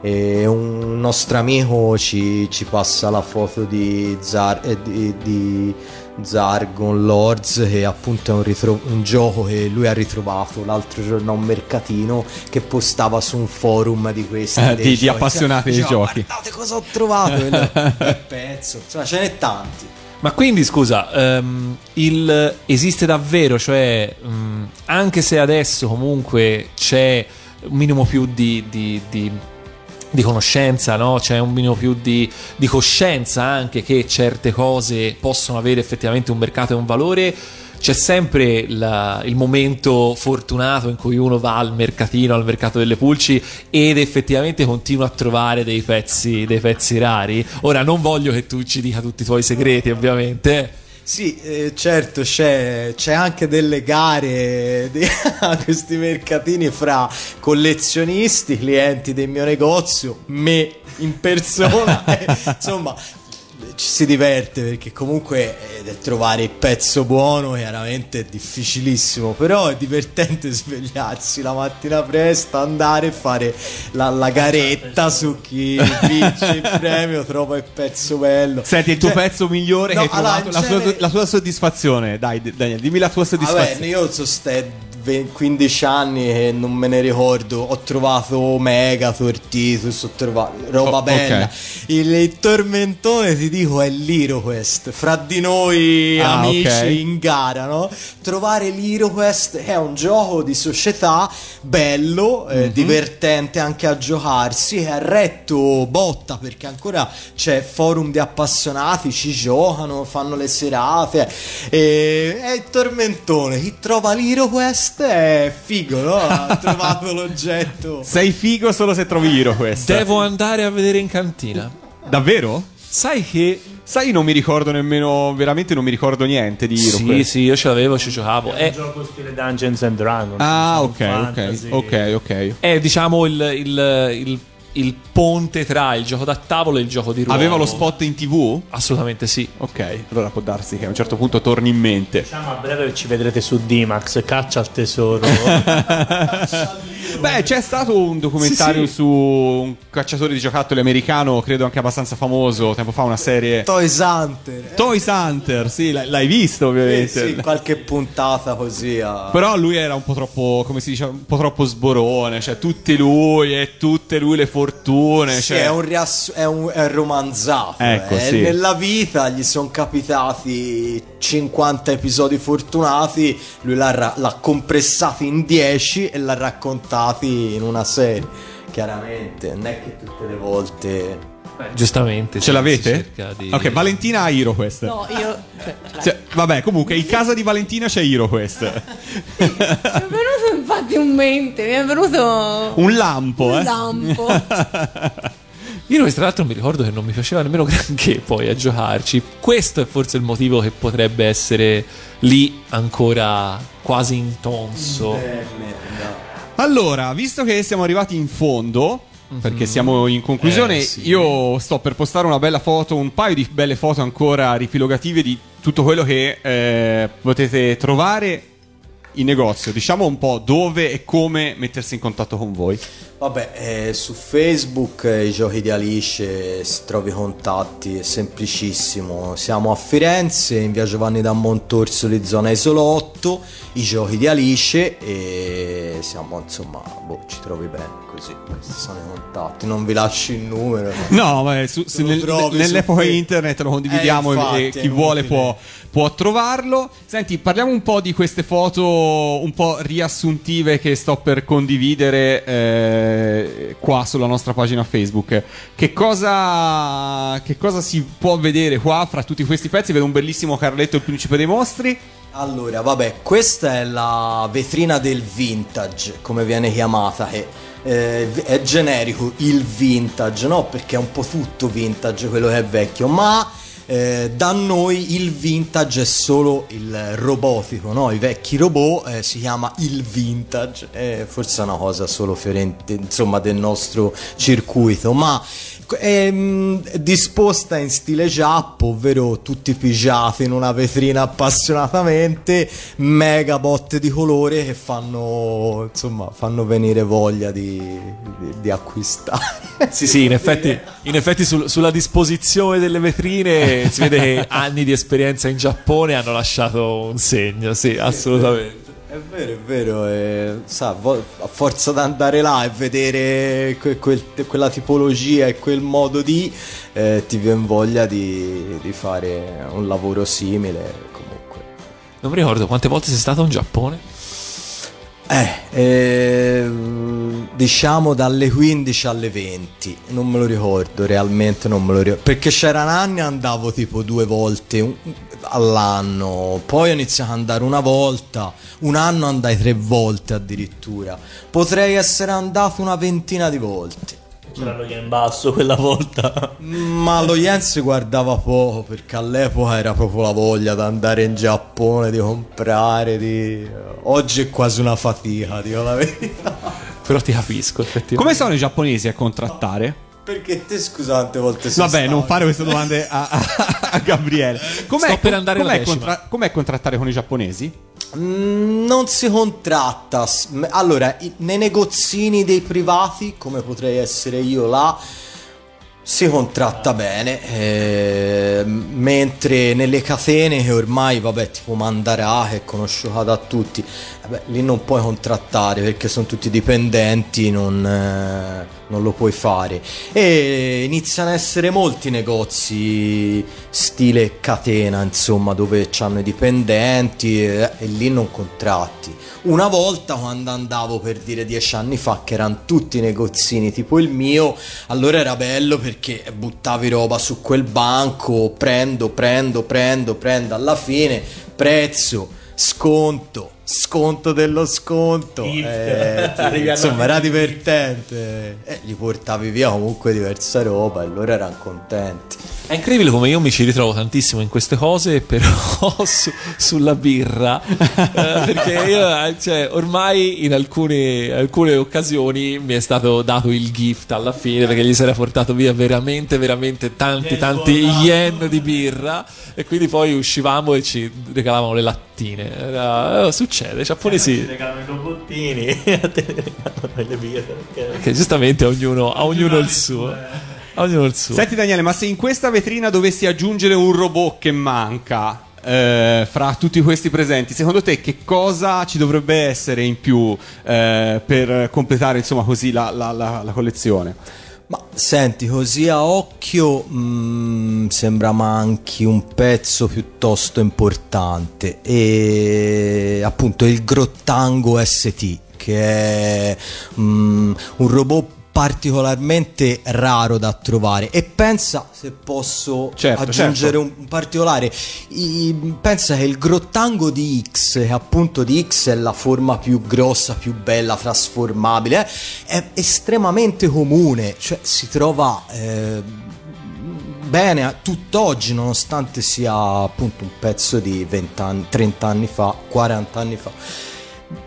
E un nostro amico ci, ci passa la foto di, Zar, eh, di, di Zargon Lords che appunto è un, ritro- un gioco che lui ha ritrovato l'altro giorno a un mercatino che postava su un forum di questi Eh, di- di giochi. appassionati dei giochi. guardate cosa ho trovato quel pezzo insomma ce n'è tanti Ma quindi scusa, ehm, il, esiste davvero, cioè mm, anche se adesso comunque c'è un minimo più di, di- di- di conoscenza, no? c'è un minimo più di, di coscienza anche che certe cose possono avere effettivamente un mercato e un valore. C'è sempre la- il momento fortunato in cui uno va al mercatino, al mercato delle pulci ed effettivamente continua a trovare dei pezzi, dei pezzi rari. Ora non voglio che tu ci dica tutti i tuoi segreti, ovviamente. Sì, eh, certo, c'è, c'è anche delle gare di- a questi mercatini fra collezionisti, clienti del mio negozio, me in persona. e, insomma, ci si diverte perché comunque eh, trovare il pezzo buono chiaramente è difficilissimo, però è divertente svegliarsi la mattina presto, andare e fare la, la garetta su chi vince il premio, trova il pezzo bello. Senti, il tuo Cioè, pezzo migliore no, che hai allora, trovato, in la, tua, genere- la tua soddisfazione. Dai, Daniel, dimmi la tua Vabbè, soddisfazione. io sono ste 20 15 anni che non me ne ricordo. Ho trovato Megator, Titus, ho trovato roba Oh, bella. ok. Il, il tormentone, ti dico, è l'HeroQuest. Fra di noi Ah, amici ok. in gara, no? Trovare l'HeroQuest è un gioco di società bello, Mhm. eh, divertente anche a giocarsi. È retto botta perché ancora c'è forum di appassionati, ci giocano, fanno le serate. E è il tormentone. Chi trova l'HeroQuest è figo, no? Ha trovato l'oggetto. Sei figo solo se trovi Hero questo. Devo andare a vedere in cantina. Davvero? Sai che. Sai, non mi ricordo nemmeno, veramente non mi ricordo niente di Hero Sì, Quest. sì, io ce l'avevo, ci giocavo. È È, un gioco stile Dungeons and Dragons. Ah, ok, fantasy. ok, ok, ok. è, diciamo il, il- il- il ponte tra il gioco da tavolo e il gioco di ruolo. Aveva lo spot in tv? Assolutamente sì. Ok, allora può darsi che a un certo punto torni in mente. Diciamo a breve ci vedrete su D-Max, caccia al tesoro. Beh, c'è stato un documentario Sì, sì. su un cacciatore di giocattoli americano, credo anche abbastanza famoso, tempo fa una serie Toys Hunter. Toys Hunter, sì, l'hai, l'hai visto Eh, ovviamente. sì, qualche puntata così. a- Però lui era un po' troppo, come si dice, un po' troppo sborone, cioè tutti lui e tutte lui le fortune, Sì, cioè è un, riass- è un, è romanzato. Ecco, eh. sì. Nella vita gli sono capitati 50 episodi fortunati, lui l'ha, ra- l'ha compressati in 10 e l'ha raccontati in una serie. Chiaramente, non è che tutte le volte... Giustamente. ce sì, l'avete? di- Ok, Valentina ha Hero Quest. No, io. Cioè. Cioè, vabbè, comunque, in casa di Valentina c'è Hero Quest. Mi è venuto infatti un mente, mi è venuto. Un lampo, un eh. lampo. Io tra l'altro mi ricordo che non mi piaceva nemmeno granché poi a giocarci. Questo è forse il motivo che potrebbe essere lì ancora quasi intonso. Allora, visto che siamo arrivati in fondo, perché siamo in conclusione, Eh, sì. io sto per postare una bella foto, un paio di belle foto ancora ripilogative di tutto quello che eh, potete trovare in negozio. Diciamo un po' dove e come mettersi in contatto con voi. Vabbè, eh, su Facebook eh, i giochi di Alice si trovi i contatti, è semplicissimo. Siamo a Firenze, in via Giovanni da Montorsoli, zona Isolotto, i giochi di Alice e siamo insomma, boh, ci trovi bene così. Questi sono i contatti, non vi lascio il numero. No, ma su- se Lo nel- nell'epoca su internet lo condividiamo Eh, e- infatti, e chi vuole può, può trovarlo. Senti, parliamo un po' di queste foto un po' riassuntive che sto per condividere eh, qua sulla nostra pagina Facebook. Che cosa, che cosa si può vedere qua fra tutti questi pezzi? Vedo un bellissimo Carletto il principe dei mostri. Allora, vabbè, questa è la vetrina del vintage, come viene chiamata, che eh, è generico il vintage, no? Perché è un po' tutto vintage quello che è vecchio, ma Eh, da noi il vintage è solo il robotico, no? i vecchi robot eh, si chiama il vintage, eh, forse è una cosa solo fiorente, insomma, del nostro circuito, ma è mm, disposta in stile giappo, ovvero tutti pigiati in una vetrina appassionatamente, mega botte di colore che fanno, insomma, fanno venire voglia di, di- di acquistare. Sì, sì, in effetti, in effetti sul- sulla disposizione delle vetrine si vede che anni di esperienza in Giappone hanno lasciato un segno, sì, assolutamente. È vero, è vero, e, sa, vo- a forza di andare là e vedere que- quel- quella tipologia e quel modo di, eh, ti viene voglia di, di fare un lavoro simile. Comunque. Non mi ricordo quante volte sei stato in Giappone. Eh, ehm, diciamo dalle 15 alle 20, non me lo ricordo realmente, non me lo ricordo. Perché c'erano anni andavo tipo due volte un- all'anno, poi ho iniziato ad andare una volta, un anno andai tre volte addirittura. Potrei essere andato una ventina di volte. C'era lo yen basso quella volta. Ma lo yen si guardava poco perché all'epoca era proprio la voglia di andare in Giappone, di comprare, di... Oggi è quasi una fatica, dico la verità. Però ti capisco, effettivamente. Come sono i giapponesi a contrattare? Perché te scusa quante volte sei Vabbè, stato? non fare queste domande a, a- a Gabriele. Com'è, Sto per andare alla com'è, decima. com'è contrattare con i giapponesi? Mm, non si contratta. Allora, nei negozini dei privati, come potrei essere io là, si contratta bene, eh, mentre nelle catene che ormai, vabbè, tipo Mandarà, che è conosciuta da tutti, vabbè, lì non puoi contrattare perché sono tutti dipendenti, non, eh, non lo puoi fare. E iniziano a essere molti negozi stile catena, insomma, dove hanno i dipendenti eh, e lì non contratti. Una volta quando andavo per dire dieci anni fa, che erano tutti negozini tipo il mio, allora era bello perché buttavi roba su quel banco, prendo, prendo, prendo, prendo, alla fine prezzo, sconto, sconto dello sconto. Eh, insomma, era divertente. E gli portavi via comunque diversa roba e loro erano contenti. È incredibile come io mi ci ritrovo tantissimo in queste cose, però su- sulla birra. Eh, perché io, eh, cioè, ormai in alcune, alcune occasioni mi è stato dato il gift alla fine perché gli si era portato via veramente, veramente tanti, Yen tanti yen di birra. E quindi poi uscivamo e ci regalavano le lattine. Era- eh, succede, i giapponesi. regalano i robottini a te regalano le birre. Perché... Che giustamente a ognuno, a ognuno il suo. A ognuno il suo. Senti Daniele, ma se in questa vetrina dovessi aggiungere un robot che manca eh, fra tutti questi presenti, secondo te che cosa ci dovrebbe essere in più eh, per completare insomma così la, la- la- la collezione? Ma senti, così a occhio mm, sembra manchi un pezzo piuttosto importante. E appunto il Grottango ST che è mm, un robot particolarmente raro da trovare e pensa se posso Certo, aggiungere certo. un particolare i- pensa che il grottango di X che appunto di X è la forma più grossa più bella trasformabile eh, è estremamente comune cioè si trova eh, bene a tutt'oggi nonostante sia appunto un pezzo di 20 anni 30 anni fa 40 anni fa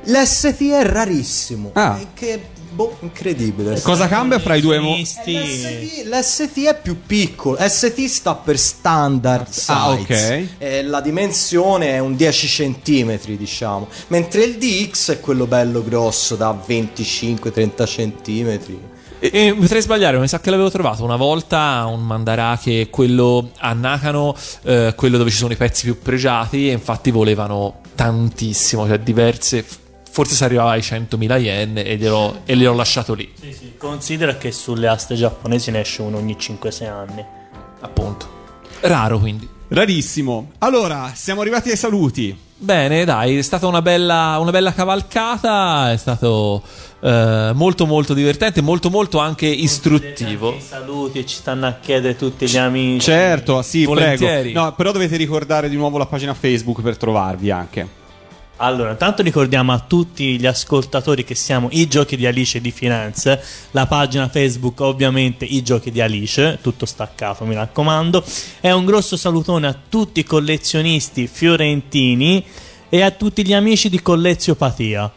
l'ST è rarissimo Ah. che boh incredibile Cosa cambia fra i due mo- Misti. L'ST, l'ST è più piccolo, ST sta per standard size. Ah, ok. Eh, la dimensione è un 10 cm, diciamo, mentre il DX è quello bello grosso da 25-30 cm. E, e potrei sbagliare, mi sa che l'avevo trovato una volta un mandarà che quello a Nakano, eh, quello dove ci sono i pezzi più pregiati, e infatti volevano tantissimo, cioè diverse, forse si arrivava ai 100.000 yen e gliel'ho, e gliel'ho lasciato lì, Sì, sì. Considera che sulle aste giapponesi ne esce uno ogni 5-6 anni. appunto. Raro quindi. Rarissimo. Allora, siamo arrivati ai saluti. Bene, dai, è stata una bella, una bella cavalcata, è stato eh, molto molto divertente, molto molto anche istruttivo. I saluti e ci stanno a chiedere tutti gli amici. Certo, sì, Volentieri. prego. No, però dovete ricordare di nuovo la pagina Facebook per trovarvi anche. Allora, intanto ricordiamo a tutti gli ascoltatori che siamo i giochi di Alice di Firenze, la pagina Facebook ovviamente i giochi di Alice, tutto staccato mi raccomando, e un grosso salutone a tutti i collezionisti fiorentini e a tutti gli amici di Colleziopatia.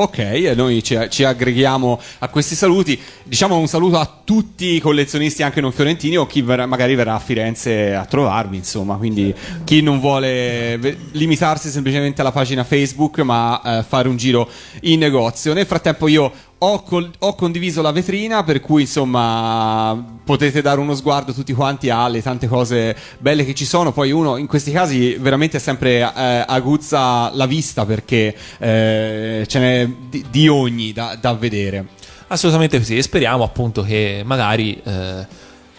Ok, noi ci, ci aggreghiamo a questi saluti. Diciamo un saluto a tutti i collezionisti, anche non fiorentini, o chi verrà- magari verrà a Firenze a trovarvi, insomma. Quindi chi non vuole limitarsi semplicemente alla pagina Facebook, ma eh, fare un giro in negozio. Nel frattempo io ho, col- ho condiviso la vetrina, per cui insomma potete dare uno sguardo tutti quanti alle tante cose belle che ci sono. Poi uno in questi casi veramente sempre eh, aguzza la vista perché eh, ce n'è di, di ogni da, da vedere. Assolutamente sì, e speriamo appunto che magari eh,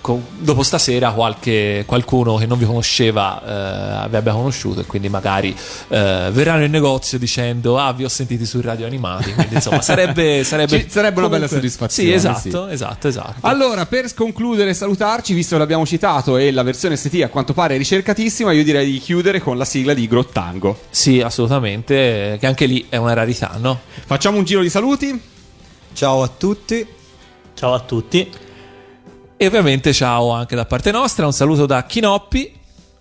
co- dopo stasera qualche, qualcuno che non vi conosceva eh, vi abbia conosciuto e quindi magari eh, verranno in negozio dicendo ah vi ho sentiti su radio animati, quindi insomma sarebbe, sarebbe, Ci- sarebbe una bella comunque- soddisfazione, Sì, esatto, sì. esatto, esatto. Allora, per concludere e salutarci, visto che l'abbiamo citato e la versione ST a quanto pare è ricercatissima, io direi di chiudere con la sigla di Grottango. Sì, assolutamente, che anche lì è una rarità, no? Facciamo un giro di saluti. Ciao a tutti. Ciao a tutti. E ovviamente ciao anche da parte nostra, un saluto da Chinoppi.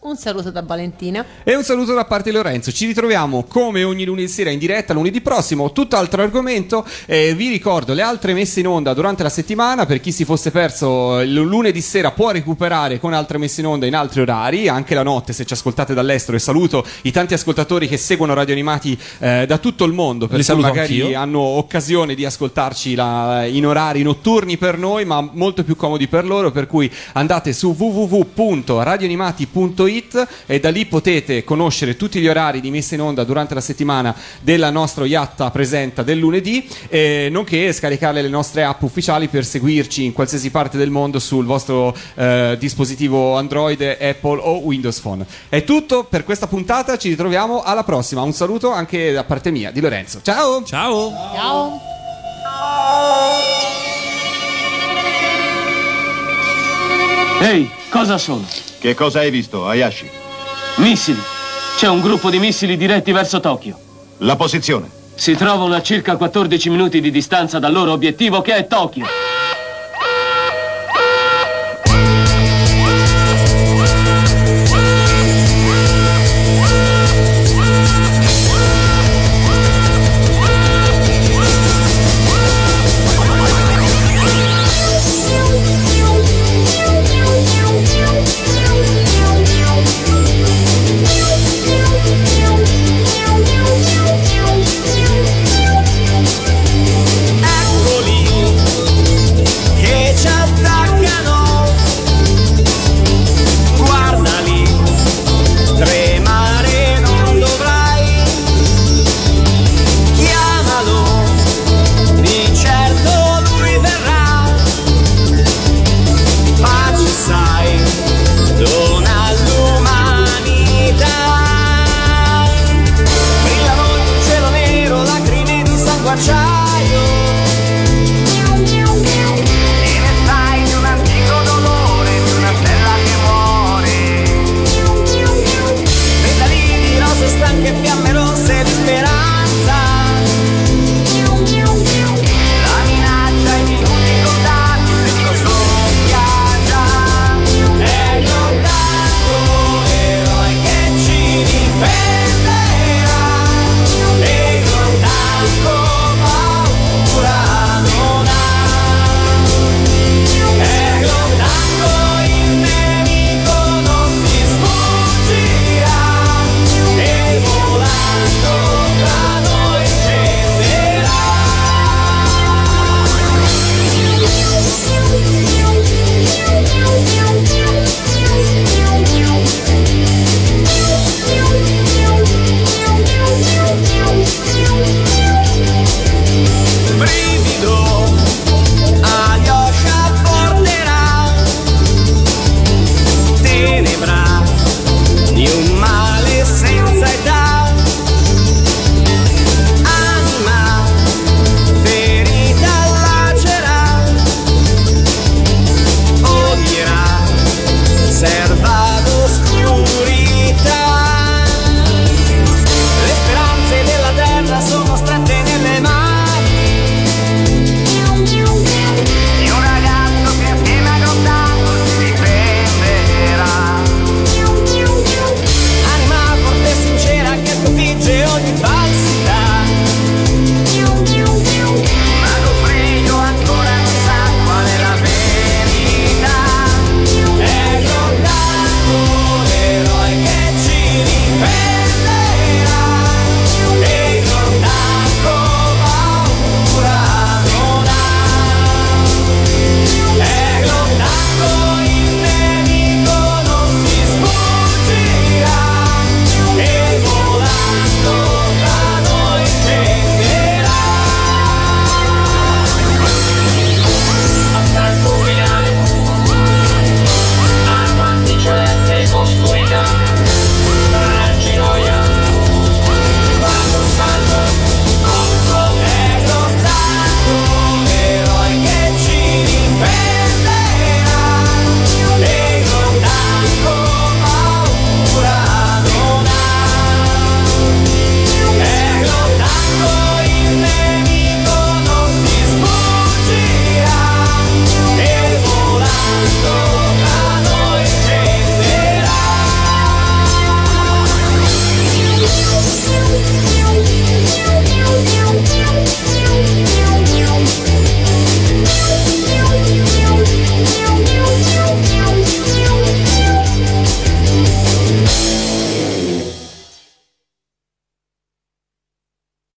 Un saluto da Valentina. E un saluto da parte di Lorenzo. Ci ritroviamo come ogni lunedì sera in diretta lunedì prossimo. Tutt'altro argomento. Eh, vi ricordo le altre messe in onda durante la settimana. Per chi si fosse perso il lunedì sera può recuperare con altre messe in onda in altri orari, anche la notte se ci ascoltate dall'estero. E saluto i tanti ascoltatori che seguono Radio Animati eh, da tutto il mondo. Per Li cui saluto magari anch'io. hanno occasione di ascoltarci la- in orari notturni per noi, ma molto più comodi per loro. Per cui andate su www.radioanimati.it e da lì potete conoscere tutti gli orari di messa in onda durante la settimana della nostra Iatta Presenta del lunedì, eh, nonché scaricare le nostre app ufficiali per seguirci in qualsiasi parte del mondo sul vostro eh, dispositivo Android, Apple o Windows Phone. È tutto per questa puntata, ci ritroviamo alla prossima. Un saluto anche da parte mia, di Lorenzo. Ciao! Ciao! Ciao. Ehi, cosa sono? Che cosa hai visto, Hayashi? Missili. C'è un gruppo di missili diretti verso Tokyo. La posizione. Si trovano a circa 14 minuti di distanza dal loro obiettivo che è Tokyo. que Fiamero se